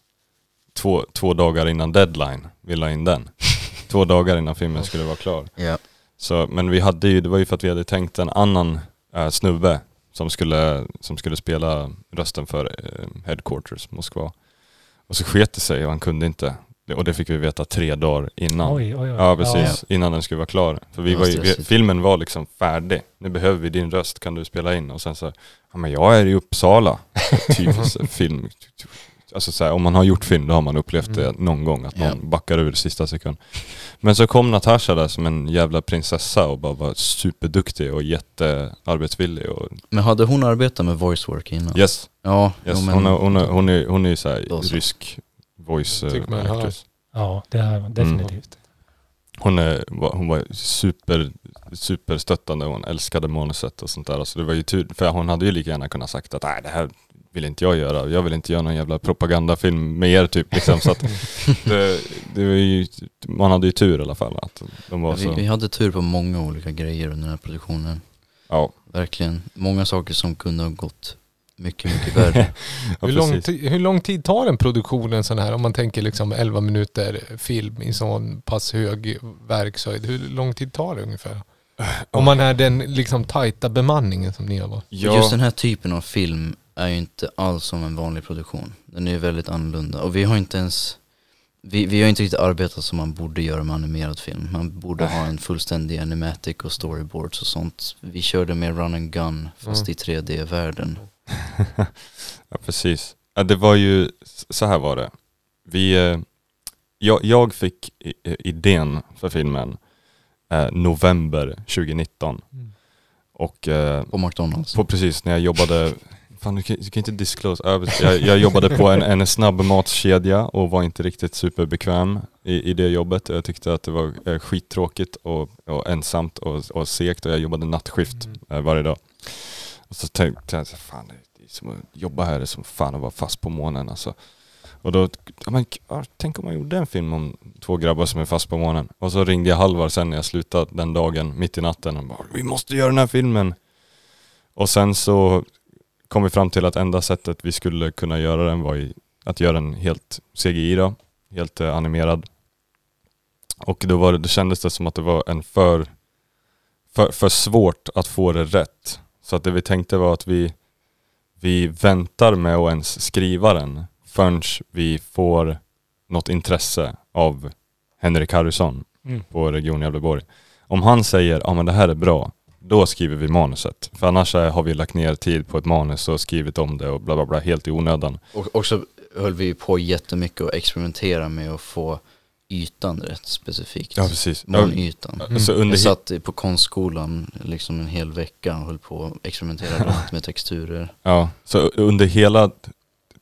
S2: två, två dagar innan deadline, vi la in den. <laughs> två dagar innan filmen skulle vara klar.
S4: ja.
S2: Så, men vi hade ju, det var ju för att vi hade tänkt en annan äh, snubbe som skulle, som skulle spela rösten för eh, Headquarters, Moskva. Och så sket det sig och han kunde inte. Och det fick vi veta tre dagar innan.
S1: Oj, oj, oj.
S2: Ja precis, innan den skulle vara klar. För vi
S4: Ja,
S2: var ju, vi, filmen var liksom färdig. Nu behöver vi din röst, kan du spela in? Och sen så, ja men jag är i Uppsala. <laughs> typ film. Alltså så här, om man har gjort film då har man upplevt det
S3: Mm.
S2: någon gång, att någon
S4: Ja.
S2: backar ur sista sekund. Men så kom Natasha där som en jävla prinsessa och bara var superduktig och jättearbetsvillig och
S4: Men hade hon arbetat med voice work innan?
S2: yes,
S4: Ja,
S2: yes.
S4: jo, men,
S2: hon, är, hon, hon, är, hon är ju så här rysk voice
S3: Tycker man
S2: eh,
S3: hör.
S2: actress.
S1: Ja, det
S2: Mm.
S1: har definitivt.
S2: Hon, är, var- hon var super, superstöttande och hon älskade manuset och sånt där. Så det var ju tur, för hon hade ju lika gärna kunnat sagt att nej det här vill inte jag göra. Jag vill inte göra någon jävla propagandafilm med er typ. Liksom. Så att <laughs> det, det var ju, man hade ju tur i alla fall. Att de var
S4: vi,
S2: så,
S4: vi hade tur på många olika grejer under den här produktionen.
S2: ja,
S4: Verkligen. Många saker som kunde ha gått mycket, mycket värre. <laughs>
S2: ja,
S3: hur, lång hur lång tid tar en produktion en sån här? Om man tänker liksom 11 minuter film i sån pass hög verkshöjd. Hur lång tid tar det ungefär? Om man är den liksom tajta bemanningen som ni har varit.
S2: Ja,
S4: Just den här typen av film är ju inte alls som en vanlig produktion. Den är ju väldigt annorlunda. Och vi har inte ens, vi, vi har inte riktigt arbetat som man borde göra med animerad film. Man borde ha en fullständig animatic och storyboards och sånt. Vi körde med run and gun fast
S3: Mm.
S4: i 3D-världen. <laughs>
S2: ja precis. Ja, det var ju, så här var det. Vi, eh, jag, jag fick idén för filmen eh, november 2019.
S3: Mm.
S2: Och eh,
S4: På McDonalds.
S2: på precis när jag jobbade, fan du kan, du kan inte disclose, Ja, jag, jag jobbade på en, en snabbmatskedja och var inte riktigt superbekväm i, i det jobbet. Jag tyckte att det var eh, skittråkigt och, och ensamt och, och segt och jag jobbade nattskift
S3: Mm.
S2: eh, varje dag. Och så tänkte jag, alltså, fan det är som att jobba här är som fan att vara fast på månen alltså. Och då, ja, men, tänk om man gjorde en film om två grabbar som är fast på månen. Och så ringde jag Halvar sen när jag slutade den dagen, mitt i natten och bara Vi måste göra den här filmen. Och sen så kom vi fram till att enda sättet vi skulle kunna göra den var i, att göra den helt CGI då, helt eh, animerad. Och då, var det, då kändes det som att det var en för, för, för svårt att få det rätt. Så att det vi tänkte var att vi, vi väntar med att ens skriva den förrän vi får något intresse av Henrik Harrison
S1: Mm.
S2: på Region Gävleborg. Om han säger ja men det här är bra, då skriver vi manuset. För annars har vi lagt ner tid på ett manus och skrivit om det och bla bla bla helt i onödan.
S4: Och också höll vi på jättemycket och experimentera med att få ytan rätt specifikt.
S2: Ja precis.
S4: Månytan.
S3: Mm.
S2: Så under
S4: Jag satt på konstskolan liksom en hel vecka och höll på att experimentera <laughs> runt med texturer.
S2: Ja, så under hela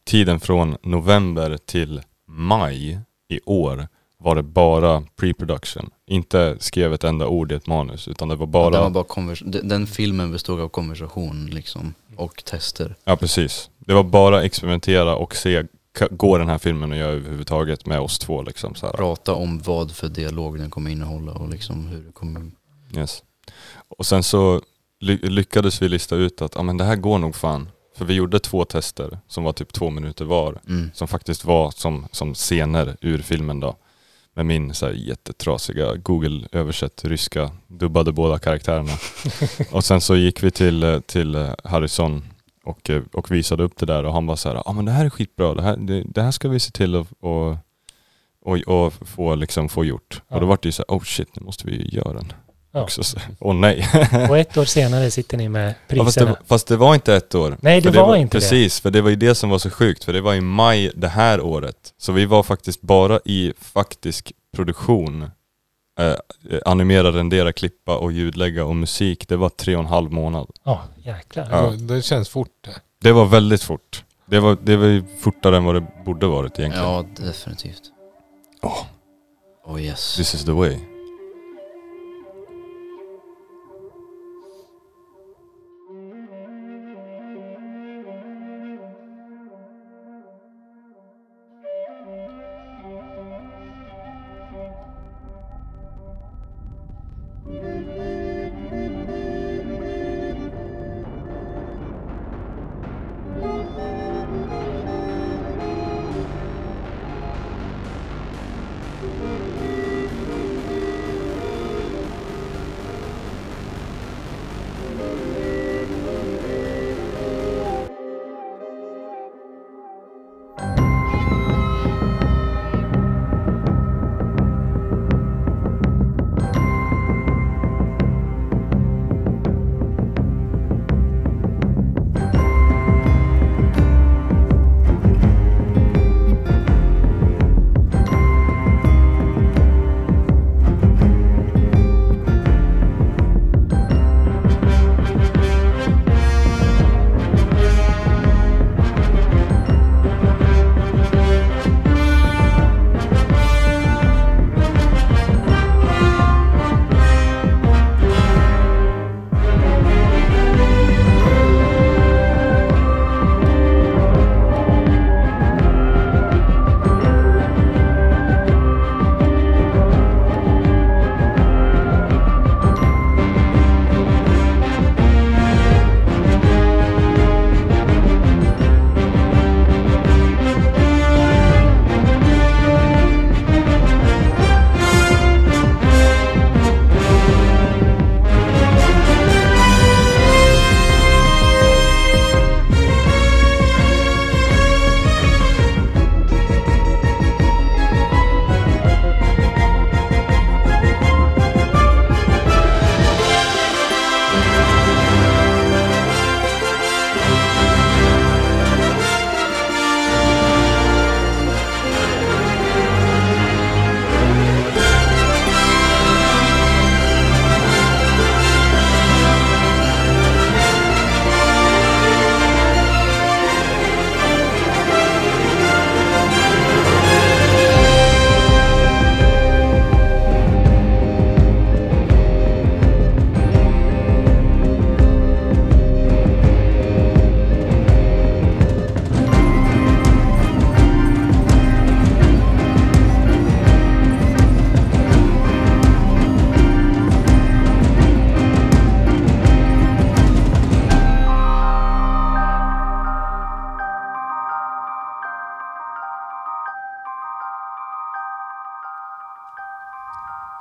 S2: tiden från november till maj i år var det bara pre-production. Inte skrev ett enda ord i ett manus utan det var bara,
S4: Den, var bara konvers- den, filmen bestod av konversation liksom och tester.
S2: ja precis. Det var bara experimentera och se, går den här filmen att göra överhuvudtaget med oss två liksom så här.
S4: Prata om vad för dialog den kommer innehålla och liksom hur det kommer...
S2: Yes. Och sen så ly- lyckades vi lista ut att ja, men det här går nog fan. För vi gjorde två tester som var typ två minuter var.
S4: Mm.
S2: Som faktiskt var som, som scener ur filmen då. Med min så här jättetrasiga Google översätt ryska, dubbade båda karaktärerna. <laughs> och sen så gick vi till, till Harrison och, eh, och visade upp det där och han var så här, ja ah, men det här är skitbra, det här, det, det här ska vi se till att och, och, och få, liksom, få gjort.
S1: Ja.
S2: Och då var det ju så här, oh shit, nu måste vi ju göra den.
S1: Ja.
S2: Också så, åh nej.
S1: Och ett år senare sitter ni med <laughs>
S2: Ja, fast,
S1: priserna.
S2: det, fast det var inte ett år.
S1: Nej, det
S2: För
S1: var inte det.
S2: Precis, för det var ju det som var så sjukt. För det var i maj det här året. Så vi var faktiskt bara i faktisk produktion. Eh, animera, rendera, klippa och ljudlägga och musik. Det var tre och en halv månad.
S1: Ja, jäklar.
S2: Ja.
S3: Det, det känns fort det.
S2: Det var väldigt fort. Det var, det var ju fortare än vad det borde varit egentligen.
S4: Ja, definitivt.
S2: Åh.
S4: Oh yes.
S2: This is the way.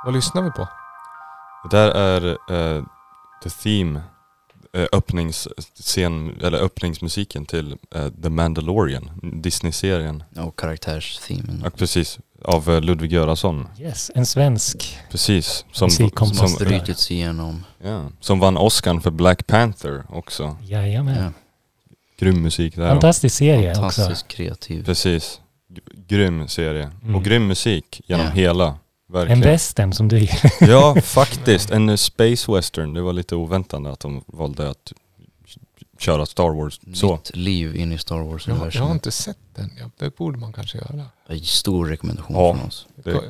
S3: Vad lyssnar vi på?
S2: Det där är eh, the theme, eh, öppningsscen, eller öppningsmusiken till eh, The Mandalorian, Disney-serien.
S4: Och karaktärsthemen.
S2: Ja, precis, av eh, Ludvig Göransson.
S1: Yes, en svensk.
S2: Precis. Som.
S4: Som har
S2: som,
S4: brutits igenom.
S2: ja, som vann Oscar för Black Panther också.
S1: Jajamän.
S4: Ja.
S2: Grym musik där.
S1: Fantastisk serie också.
S4: Fantastiskt kreativ.
S2: Precis. Grym serie.
S1: Mm.
S2: Och grym musik genom
S4: Ja.
S2: hela.
S1: En
S2: Verkligen.
S1: western som du <laughs>
S2: Ja, <laughs> faktiskt. En space western. Det var lite oväntande att de valde att köra Star Wars så.
S4: Nytt liv in i Star
S3: Jag, jag har inte sett den. Det borde man kanske göra.
S4: Stor rekommendation
S2: Ja.
S4: från oss.
S2: Det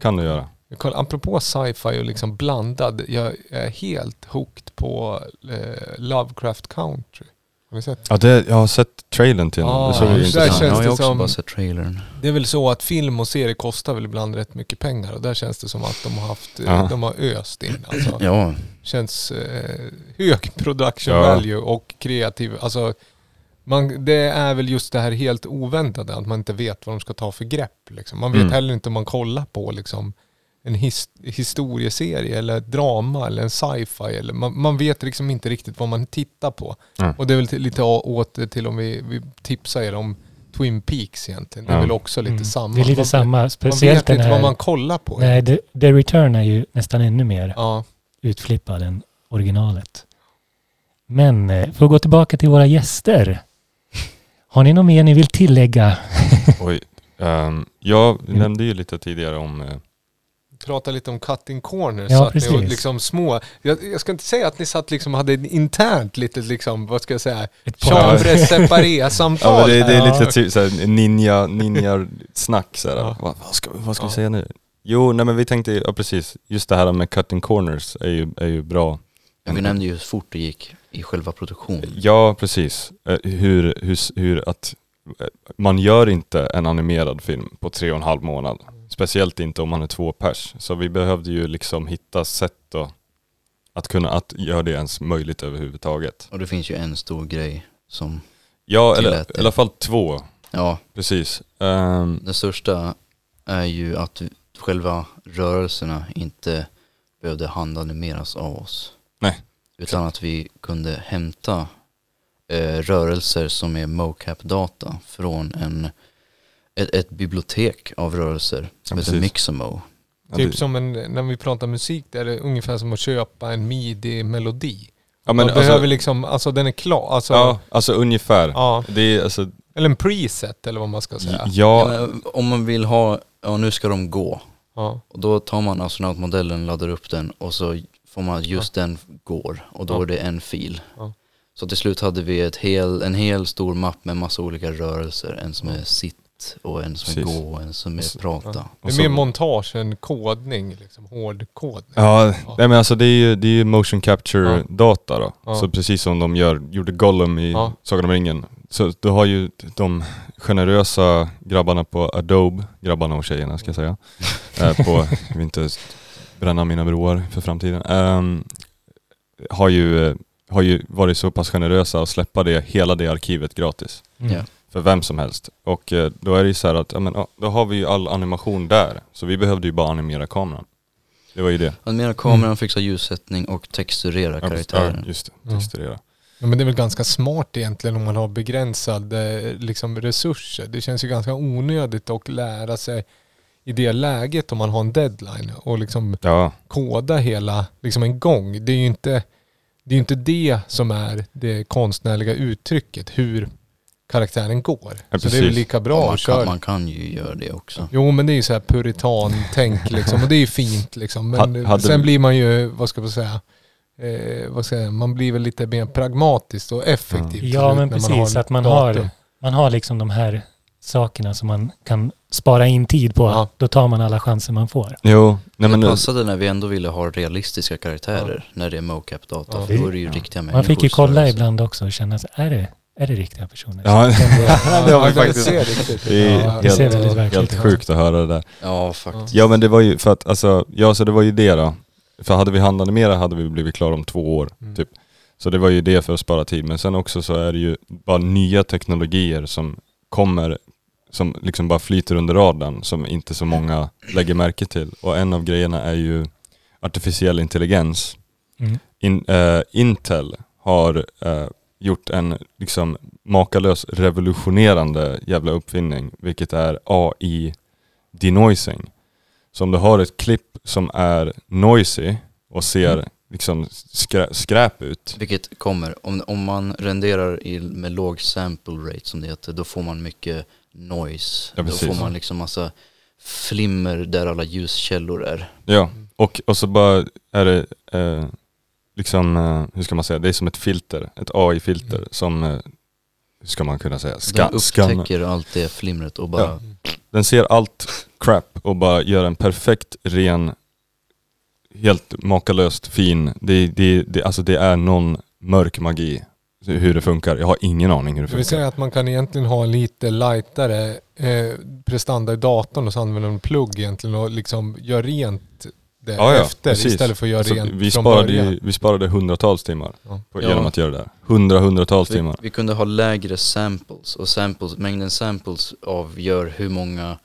S2: kan du göra.
S3: Kollar, apropå sci-fi och liksom blandad. Jag är helt hooked på eh, Lovecraft Country. Har ni sett?
S2: Ja, det, jag har sett trailern till den.
S3: Ja,
S2: det såg ju intressant
S3: känns
S4: jag har också
S3: som-
S4: bara sett trailern.
S3: Det är väl så att film och serie kostar väl ibland rätt mycket pengar och där känns det som att de har haft,
S2: Ja.
S3: de har öst in. Alltså.
S4: Ja,
S3: Känns eh, hög production
S2: Ja.
S3: value och kreativ, alltså Man, det är väl just det här helt oväntade, att man inte vet vad de ska ta för grepp. Liksom. Man vet
S2: Mm.
S3: heller inte om man kollar på liksom, en his, historieserie eller ett drama eller en sci-fi. Eller, man, man vet liksom inte riktigt vad man tittar på.
S2: Mm.
S3: Och det är väl lite å- åt till om vi, vi tipsar er om Twin Peaks egentligen. Det är
S2: Ja.
S3: väl också lite
S1: Mm.
S3: samma.
S1: Det är lite
S3: man,
S1: samma,
S3: Man
S1: speciellt
S3: vet
S1: den
S3: inte vad man kollar på.
S1: Nej, The, The Return är ju nästan ännu mer
S3: Ja.
S1: utflippad än originalet. Men eh, för att gå tillbaka till våra gäster. Har ni något mer ni vill tillägga?
S2: Oj. Um, jag nämnde ju lite tidigare om eh,
S3: prata lite om cutting corners.
S1: Ja,
S3: så att ni
S1: precis.
S3: liksom små, jag, jag ska inte säga att ni satt liksom hade ett internt litet liksom, vad ska jag säga,
S1: Ett
S3: chambre separé <laughs>
S2: Ja det, det är lite typ såhär ninja, ninja snack såhär.
S3: Ja.
S2: Vad, vad ska, vad ska
S3: Ja.
S2: vi säga nu? Jo, nej men vi tänkte, ja precis, just det här med cutting corners är ju, är ju bra.
S4: Ja, vi nämnde ju hur fort det gick i själva produktionen.
S2: Ja, precis. Eh, Hur, hur, hur att eh, man gör inte en animerad film på tre och en halv månad. Speciellt inte om man är två pers. Så vi behövde ju liksom hitta sätt då att kunna att göra det ens möjligt överhuvudtaget.
S4: Och det finns ju en stor grej som,
S2: Ja, eller i alla fall två.
S4: ja,
S2: Precis. Ehm,
S4: den största är ju att själva rörelserna inte behövde handanimeras av oss.
S2: Nej.
S4: Utan att vi kunde hämta eh, rörelser som är mocap-data från en, ett, ett bibliotek av rörelser som
S2: Ja,
S4: heter
S2: precis.
S4: Mixamo.
S2: ja,
S3: Typ
S2: det-
S3: som en, när vi pratar musik, det är det ungefär som att köpa en midi-melodi.
S2: ja,
S3: Man
S2: men
S3: behöver
S2: alltså,
S3: liksom, alltså den är klar, alltså,
S2: ja, alltså ungefär.
S3: ja,
S2: Det är alltså,
S3: eller en preset eller vad man ska säga.
S2: ja,
S4: Ja, om man vill ha, ja nu ska de gå.
S3: Ja.
S4: Och då tar man astronautmodellen, laddar upp den och så får man just den går och då
S3: Ja.
S4: är det en fil.
S3: Ja.
S4: Så till slut hade vi ett hel, en hel stor mapp med massa olika rörelser. En som är sitt och en som är
S2: Precis.
S4: gå och en som är prata.
S3: Det är
S2: så-
S3: mer montage än kodning, liksom, hård kodning.
S2: Ja,
S3: Ja.
S2: nej men alltså det är ju, det är ju motion capture
S3: Ja.
S2: data då.
S3: Ja.
S2: Så precis som de gör, gjorde Gollum i
S3: Ja.
S2: Sagan om ringen. Så du har ju de generösa grabbarna på Adobe, grabbarna och tjejerna ska jag säga. <laughs> eh, på, jag vill inte bränna mina broar för framtiden. Ehm, har, ju, eh, har ju varit så pass generösa att släppa det, hela det arkivet gratis.
S1: Mm.
S4: Ja.
S2: För vem som helst. Och eh, då är det ju så här att, ja, men, ja, då har vi ju all animation där. Så vi behövde ju bara animera kameran. Det var ju det.
S4: Animera kameran, fixa ljussättning och texturera
S2: Ja,
S4: karaktären.
S2: Ja, just det.
S3: Ja.
S2: Texturera.
S3: Ja, men det är väl ganska smart egentligen om man har begränsade liksom, resurser. Det känns ju ganska onödigt att lära sig i det läget om man har en deadline och liksom
S2: Ja,
S3: koda hela liksom en gång. Det är ju inte det, är ju inte det som är det konstnärliga uttrycket, hur karaktären går.
S2: Ja,
S3: så det är väl lika bra
S4: Ja, man, kan, man kan ju göra det också.
S3: Jo men det är ju så här puritan-tänk <laughs> liksom och det är ju fint liksom. Men
S2: Ha- hade
S3: sen blir man ju, vad ska man säga, eh, vad ska jag man blir väl lite mer pragmatisk och effektiv.
S1: Ja,
S3: slut
S1: men precis.
S3: har
S1: att man har, man har liksom de här sakerna som man kan spara in tid på.
S3: Ja.
S1: Då tar man alla chanser man får.
S2: jo. Nej, men,
S4: det
S2: nu-
S4: passade när vi ändå ville ha realistiska karaktärer när det är mocap-data.
S3: Ja.
S4: Då är det ju
S2: Ja.
S4: riktiga människor.
S1: Man fick ju kolla ibland också och känna är det, är det riktiga personer?
S2: Ja, <laughs> det var
S3: det
S2: faktiskt-
S3: ser
S2: det är
S3: ja,
S1: Det ser
S2: helt,
S1: väldigt verkligt
S2: helt
S1: ut.
S2: sjukt att höra det där.
S4: Ja, faktiskt.
S2: Ja men det var ju för att, alltså, ja så det var ju det då. För hade vi handanimerat hade vi blivit klara om två år,
S3: Mm.
S2: typ. Så det var ju det för att spara tid. Men sen också så är det ju bara nya teknologier som kommer, som liksom bara flyter under radarn, som inte så många lägger märke till. Och en av grejerna är ju artificiell intelligens.
S1: Mm.
S2: In, eh, Intel har eh, gjort en liksom makalös revolutionerande jävla uppfinning, vilket är AI denoising. Så om du har ett klipp som är noisy och ser
S1: Mm.
S2: liksom skrä, skräp ut.
S4: Vilket kommer, om, om man renderar i, med låg sample rate som det heter, då får man mycket noise.
S2: Ja,
S4: då får man liksom massa flimmer där alla ljuskällor är.
S2: Ja, och, och så bara är det eh, liksom, eh, hur ska man säga, det är som ett filter, ett AI-filter
S3: Mm.
S2: som, eh, hur ska man kunna säga,
S4: Den
S2: ska, skannar.
S4: upptäcker allt det flimret och bara,
S2: Ja. Den ser allt crap och bara gör en perfekt, ren, helt makalöst fin. Det, det, det, alltså det är någon mörk magi hur det funkar. Jag har ingen aning hur det
S3: Det vill
S2: funkar.
S3: säga att man kan egentligen ha lite lightare eh, prestanda i datorn och så använder man en plugg egentligen och liksom gör rent det
S2: Ja, ja,
S3: efter
S2: precis.
S3: istället för att göra
S2: Så
S3: rent
S2: vi,
S3: från
S2: sparade
S3: början.
S2: ju, vi sparade hundratals timmar
S3: Ja.
S2: på,
S4: Ja.
S2: genom att göra det här. Hundra, hundratals
S4: Vi,
S2: timmar.
S4: vi kunde ha lägre samples och samples, mängden samples avgör hur många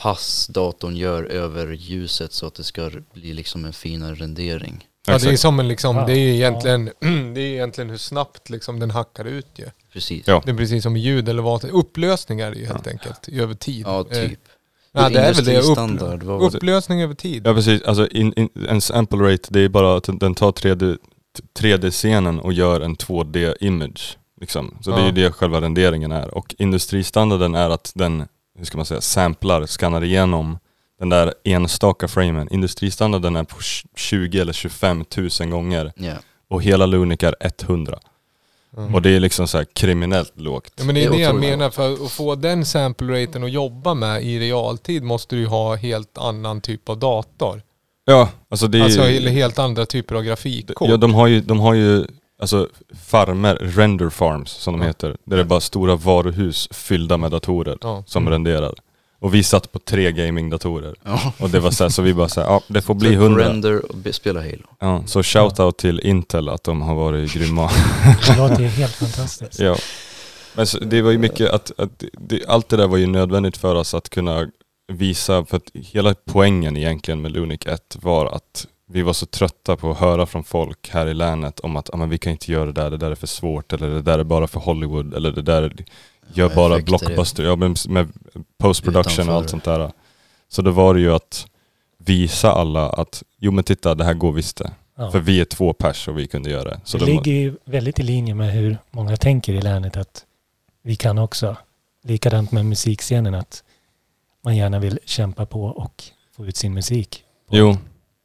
S4: pass datorn gör över ljuset så att det ska bli liksom en finare rendering.
S3: Ja, det är som en liksom, det är ju egentligen, <clears throat> det är egentligen hur snabbt liksom den hackar ut ju.
S4: Precis.
S2: Ja.
S3: Det är precis som ljud eller vad, upplösning är det ju helt
S2: Ja.
S3: enkelt, över tid.
S4: Ja,
S3: Eh,
S4: typ.
S3: Ja, det är väl det. Upp,
S4: var det?
S3: upplösning över tid.
S2: Ja precis, alltså in, in, en sample rate det är bara att den tar 3D, 3D-scenen och gör en 2D-image. Liksom. Så det är
S3: Ja.
S2: ju det själva renderingen är. Och industristandarden är att den, hur ska man säga, samplar, skannar igenom den där enstaka framen. Industristandarden är på 20 eller 25 tusen gånger
S4: Ja.
S2: och hela Lunic är 100.
S3: Mm.
S2: Och det är liksom så här kriminellt lågt.
S3: Ja, men det är
S4: Det är
S3: det jag menar, för att få den sample raten att jobba med i realtid måste du ju ha helt annan typ av dator.
S2: Ja, alltså det är
S3: Alltså helt andra typer av grafikkort.
S2: Ja, de har ju, de har ju alltså farmer, render farms som de
S3: Ja.
S2: heter. Där det är bara stora varuhus fyllda med datorer
S3: Ja.
S2: som
S3: Mm.
S2: renderar. Och vi satt på tre gamingdatorer.
S4: ja.
S2: Och det var så här, så vi bara såhär, ja det får bli hundra.
S4: Render och spela Halo.
S2: Ja, så shout-out till Intel att de har varit grymma.
S1: Det låter ju helt fantastiskt.
S2: ja. Men så, det var ju mycket att, att det, allt det där var ju nödvändigt för oss att kunna visa, för att hela poängen egentligen med Lunic 1 var att vi var så trötta på att höra från folk här i länet om att ah, men vi kan inte göra det där, det där är för svårt eller det där är bara för Hollywood eller det där gör
S4: Ja,
S2: bara blockbuster, ja men med post-production och allt sånt där. Så då var det ju att visa alla att jo men titta det här går visst det.
S1: Ja.
S2: För vi är två pers och vi kunde göra det. Så
S1: det
S2: de-
S1: ligger ju väldigt i linje med hur många tänker i länet att vi kan också. Likadant med musikscenen att man gärna vill kämpa på och få ut sin musik.
S2: Jo,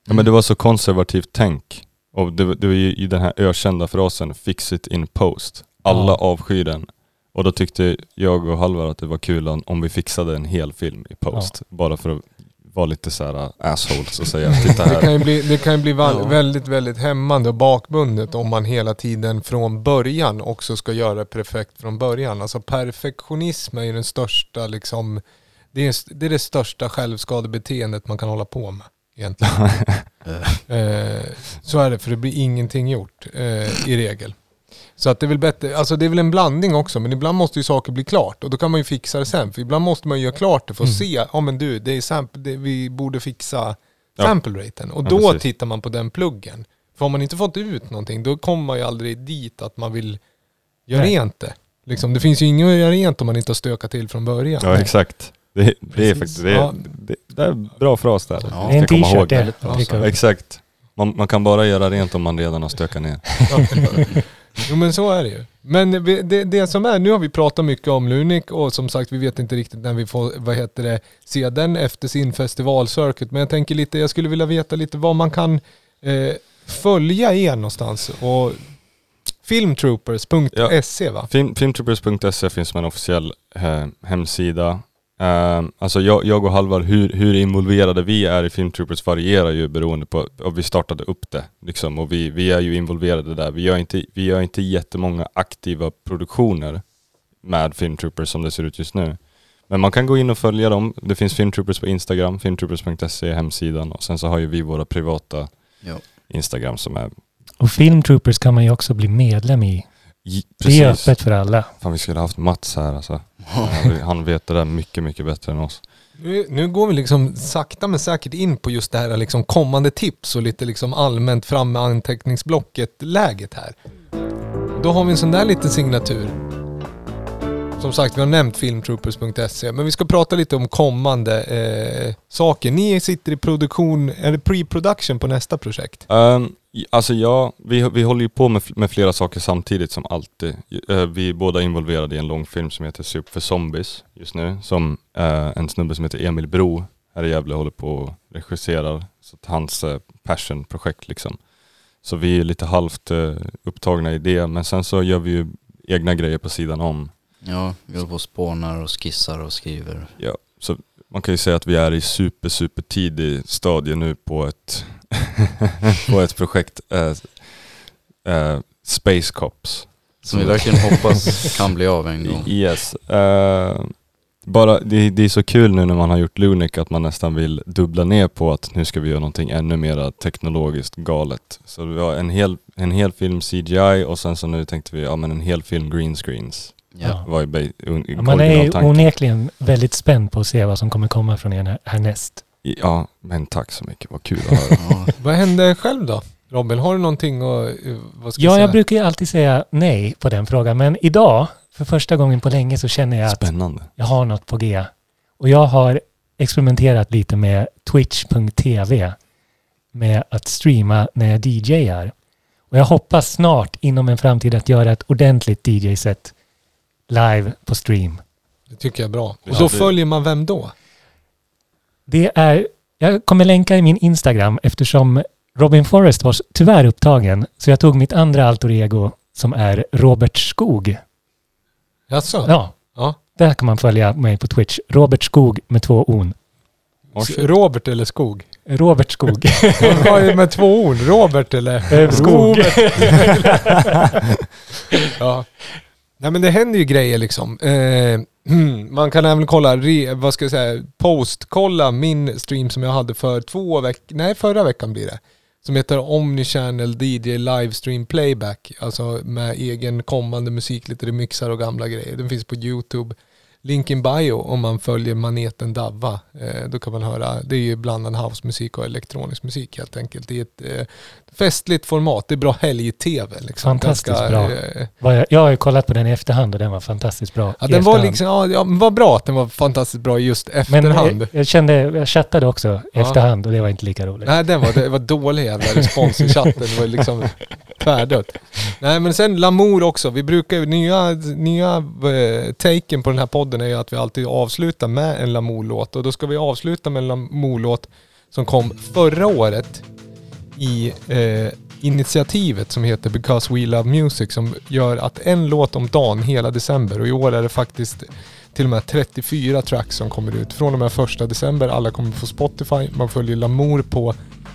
S2: ja, men det var så konservativt tänk. Och det, det var ju i den här ökända frasen fix it in post. Alla
S1: Ja.
S2: avskyr den. Och då tyckte jag och Halvar att det var kul om- vi fixade en hel film i post. Bara för att vara lite så här uh, assholes och säga <laughs> titta
S3: Det kan
S2: här.
S3: ju bli, det kan bli
S4: Ja.
S3: väldigt, väldigt hämmande och bakbundet om man hela tiden från början också ska göra det perfekt från början. Alltså perfektionism är ju den största liksom, det är, det är det största självskadebeteendet man kan hålla på med egentligen. <laughs>
S4: Eh,
S3: så är det, för det blir ingenting gjort eh, i regel. Så att det är väl bättre, alltså det är väl en blandning också, men ibland måste ju saker bli klart och då kan man ju fixa det sen. För ibland måste man ju göra klart det för att
S1: Mm.
S3: se, ja men du, det är sample, det, vi borde fixa
S2: Ja.
S3: sample raten. Och
S2: Ja,
S3: då
S2: precis.
S3: tittar man på den pluggen. För om man inte fått ut någonting, då kommer man ju aldrig dit att man vill göra
S1: Nej.
S3: rent det. Liksom, det finns ju inget att göra rent om man inte har stökat till från början.
S2: Ja exakt. Det, det är faktiskt, det,
S3: Ja.
S2: det, det är en bra fras där.
S4: Ja.
S1: det är en t-shirt det.
S2: Exakt. Man, man kan bara göra rent om man redan har stökat ner. <laughs>
S3: Jo men så är det ju. Men det, det som är, nu har vi pratat mycket om Lunic och som sagt vi vet inte riktigt när vi får, vad heter det, se den efter sin festivalcircuit. Men jag tänker lite, jag skulle vilja veta lite vad man kan eh, följa er någonstans. Och filmtroopers.se va?
S2: Film, filmtroopers.se finns som en officiell eh, hemsida. Eh, alltså jag, jag och Halvar, hur, hur involverade vi är i Filmtroopers varierar ju beroende på att vi startade upp det. Liksom, och vi, vi är ju involverade där. Vi gör, inte, vi gör inte jättemånga aktiva produktioner med Filmtroopers som det ser ut just nu. Men man kan gå in och följa dem. Det finns Filmtroopers på Instagram, filmtroopers.se hemsidan och sen så har ju vi våra privata
S4: ja.
S2: Instagram som är
S1: Och Filmtroopers kan man ju också bli medlem i.
S2: J-
S1: Det är öppet för alla.
S2: Fan vi skulle ha haft Mats här alltså. Han- Han vet det där mycket, mycket bättre än oss.
S3: Nu, nu går vi liksom sakta men säkert in på just det här liksom kommande tips och lite liksom allmänt fram med anteckningsblocket-läget här. Då har vi en sån där liten signatur. Som sagt, vi har nämnt filmtroopers.se, men vi ska prata lite om kommande eh, saker. Ni sitter i produktion, eller pre-production på nästa projekt.
S2: Um, alltså ja, vi, vi håller ju på med, med flera saker samtidigt som alltid. Eh, vi är båda involverade i en långfilm som heter Soup för Zombies just nu. Som eh, en snubbe som heter Emil Bro här i Gävle håller på och regisserar. Så att hans uh, passionprojekt liksom. Så vi är lite halvt eh, upptagna i det, men sen så gör vi ju egna grejer på sidan om
S4: ja, vi håller på och spånar och skissar och skriver.
S2: Ja, så man kan ju säga att vi är i super, super tidig stadie nu på ett, <laughs> på ett projekt, eh, eh, Space Cops.
S4: Som vi verkligen hoppas kan bli av en gång. <laughs>
S2: Yes. Eh, Bara, det, det är så kul nu när man har gjort Lunic att man nästan vill dubbla ner på att nu ska vi göra någonting ännu mer teknologiskt galet. Så vi har en hel, en hel film CGI och sen så nu tänkte vi, ja men en hel film green screens.
S4: Ja.
S2: Var ju un,
S1: Man är ju onekligen väldigt spänd på att se vad som kommer komma från er härnäst.
S2: Ja, men tack så mycket, vad kul att <laughs> höra.
S4: Ja.
S3: Vad hände själv då? Robin, har du någonting att... eh, Vad ska
S1: Ja,
S3: säga?
S1: jag brukar ju alltid säga nej på den frågan, men idag, för första gången på länge, så känner jag att
S2: Spännande.
S1: jag har något på G. Och jag har experimenterat lite med twitch.tv med att streama när jag DJar. Och jag hoppas snart inom en framtid att göra ett ordentligt DJ-set live på stream.
S3: Det tycker jag är bra. Och
S2: Ja,
S3: då
S2: det-
S3: följer man vem då?
S1: Det är, jag kommer länka i min Instagram eftersom Robin Forrest var tyvärr upptagen. Så jag tog mitt andra alter ego som är Robert Skog.
S3: Jaså?
S1: Ja,
S3: Ja.
S1: där kan man följa mig på Twitch. Robert Skog med två on.
S3: Robert eller Skog?
S1: Robert Skog. <laughs>
S3: Vad är det med två ord? Robert eller?
S1: Eh, Skog. <laughs>
S3: ja. Nej men det händer ju grejer liksom. Eh, hmm, man kan även kolla, re, vad ska jag säga, postkolla min stream som jag hade för två veckor, nej förra veckan blir det. Som heter Omnichannel DJ Livestream Playback. Alltså med egen kommande musik, lite remixar och gamla grejer. Den finns på YouTube. Link in bio om man följer maneten Davva. Eh, då kan man höra, det är ju blandad housemusik och elektronisk musik helt enkelt. I ett eh, festligt format. Det är bra helg-tv. Liksom.
S1: Fantastiskt bra.
S3: eh,
S1: jag, jag har ju kollat på den i efterhand och den var fantastiskt bra.
S3: Ja, den var liksom, ja, ja, men vad bra att den var fantastiskt bra just
S1: Men
S3: efterhand.
S1: jag, jag kände, jag chattade också
S3: Ja.
S1: efterhand och det var inte lika roligt.
S3: Nej, den var, det var dålig jävla respons i chatten. Det var liksom tvärdött. Nej, men sen Lamour också. Vi brukar ju, nya, nya eh, taken på den här podden är ju att vi alltid avslutar med en Lamour-låt. Och då ska vi avsluta med en Lamour-låt som kom förra året i eh, initiativet som heter Because We Love Music som gör att en låt om dagen hela december och i år är det faktiskt till och med 34 tracks som kommer ut. Från och med första december, alla kommer få Spotify, man följer Lamour på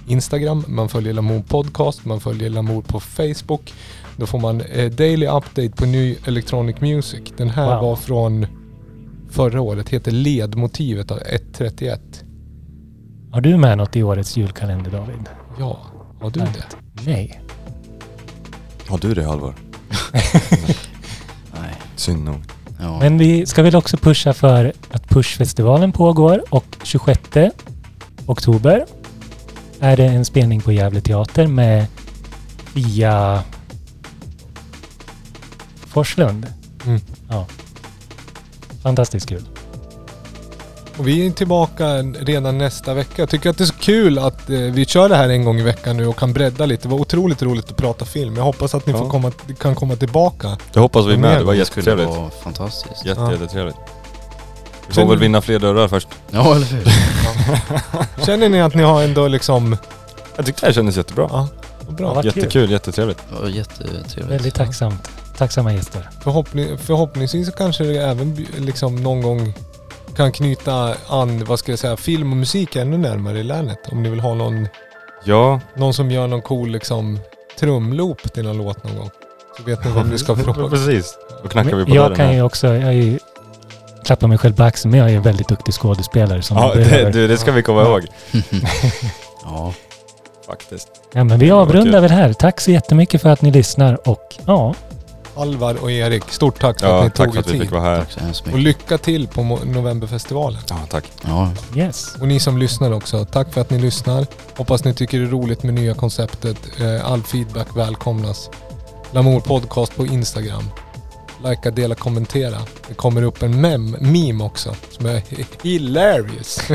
S3: Instagram, man följer Lamour Podcast, man följer Lamour på Facebook. Då får man eh, daily update på ny electronic music. Den här
S1: Wow.
S3: var från förra året, heter Ledmotivet av 131.
S1: Har du med något i årets julkalender David?
S3: Ja, har du det?
S1: Nej.
S2: Har du det Halvor? <laughs>
S4: Nej.
S2: Synd nog.
S4: Ja.
S1: Men vi ska väl också pusha för att Pushfestivalen pågår och 26 oktober är det en spelning på Gävle Teater med Fia Forslund.
S3: Mm.
S1: Ja. Fantastiskt kul.
S3: Och vi är tillbaka redan nästa vecka. Jag tycker att det är så kul att eh, vi kör det här en gång i veckan nu och kan bredda lite. Det var otroligt roligt att prata film. Jag hoppas att ni
S2: Ja.
S3: får komma, kan komma tillbaka.
S2: Det hoppas vi med, det var
S4: det
S2: jättetrevligt.
S4: vara fantastiskt.
S2: Jätte,
S3: Ja.
S2: Jättetrevligt. Vi får väl vinna fler dörrar först.
S4: Ja, eller hur? <laughs>
S3: Känner ni att ni har ändå liksom...
S2: Jag tyckte det här kändes jättebra.
S3: Ja, bra.
S1: Kul.
S2: Jättekul, jättetrevligt.
S4: Ja, jättetrevligt.
S1: Väldigt tacksamt. Tacksamma gäster.
S3: Förhoppning, förhoppningsvis så kanske det även liksom någon gång kan knyta an, vad ska jag säga, film och musik ännu närmare i länet. Om ni vill ha någon,
S2: Ja,
S3: någon som gör någon cool liksom trumloop till någon låt någon gång. Så vet ni vem ni ska fråga. <laughs>
S2: precis. Då knackar vi på
S1: Men jag
S2: dörren
S1: kan
S2: här.
S1: ju också, jag är ju, klappar mig själv på axeln, men jag är en väldigt duktig skådespelare som
S2: Ja,
S1: behöver.
S2: det, du, det ska vi komma
S1: Ja.
S2: ihåg. <laughs>
S4: ja.
S2: Faktiskt.
S1: Ja, men vi avrundar väl här. Tack så jättemycket för att ni lyssnar och ja,
S3: Alvar och Erik, stort tack för att
S2: Ja,
S3: ni
S2: tack
S3: tog
S2: för
S3: er
S2: att vi
S3: tid.
S2: fick vara här.
S4: Tack så hemskt
S3: Och
S4: mycket.
S3: lycka till på Mo- Novemberfestivalen.
S2: Ja, tack.
S4: Ja,
S1: yes.
S3: Och ni som lyssnar också, tack för att ni lyssnar. Hoppas ni tycker det är roligt med nya konceptet. Eh, All feedback välkomnas. Lamour podcast på Instagram. Likea, dela, kommentera. Det kommer upp en mem, meme också som är <laughs> hilarious. <laughs>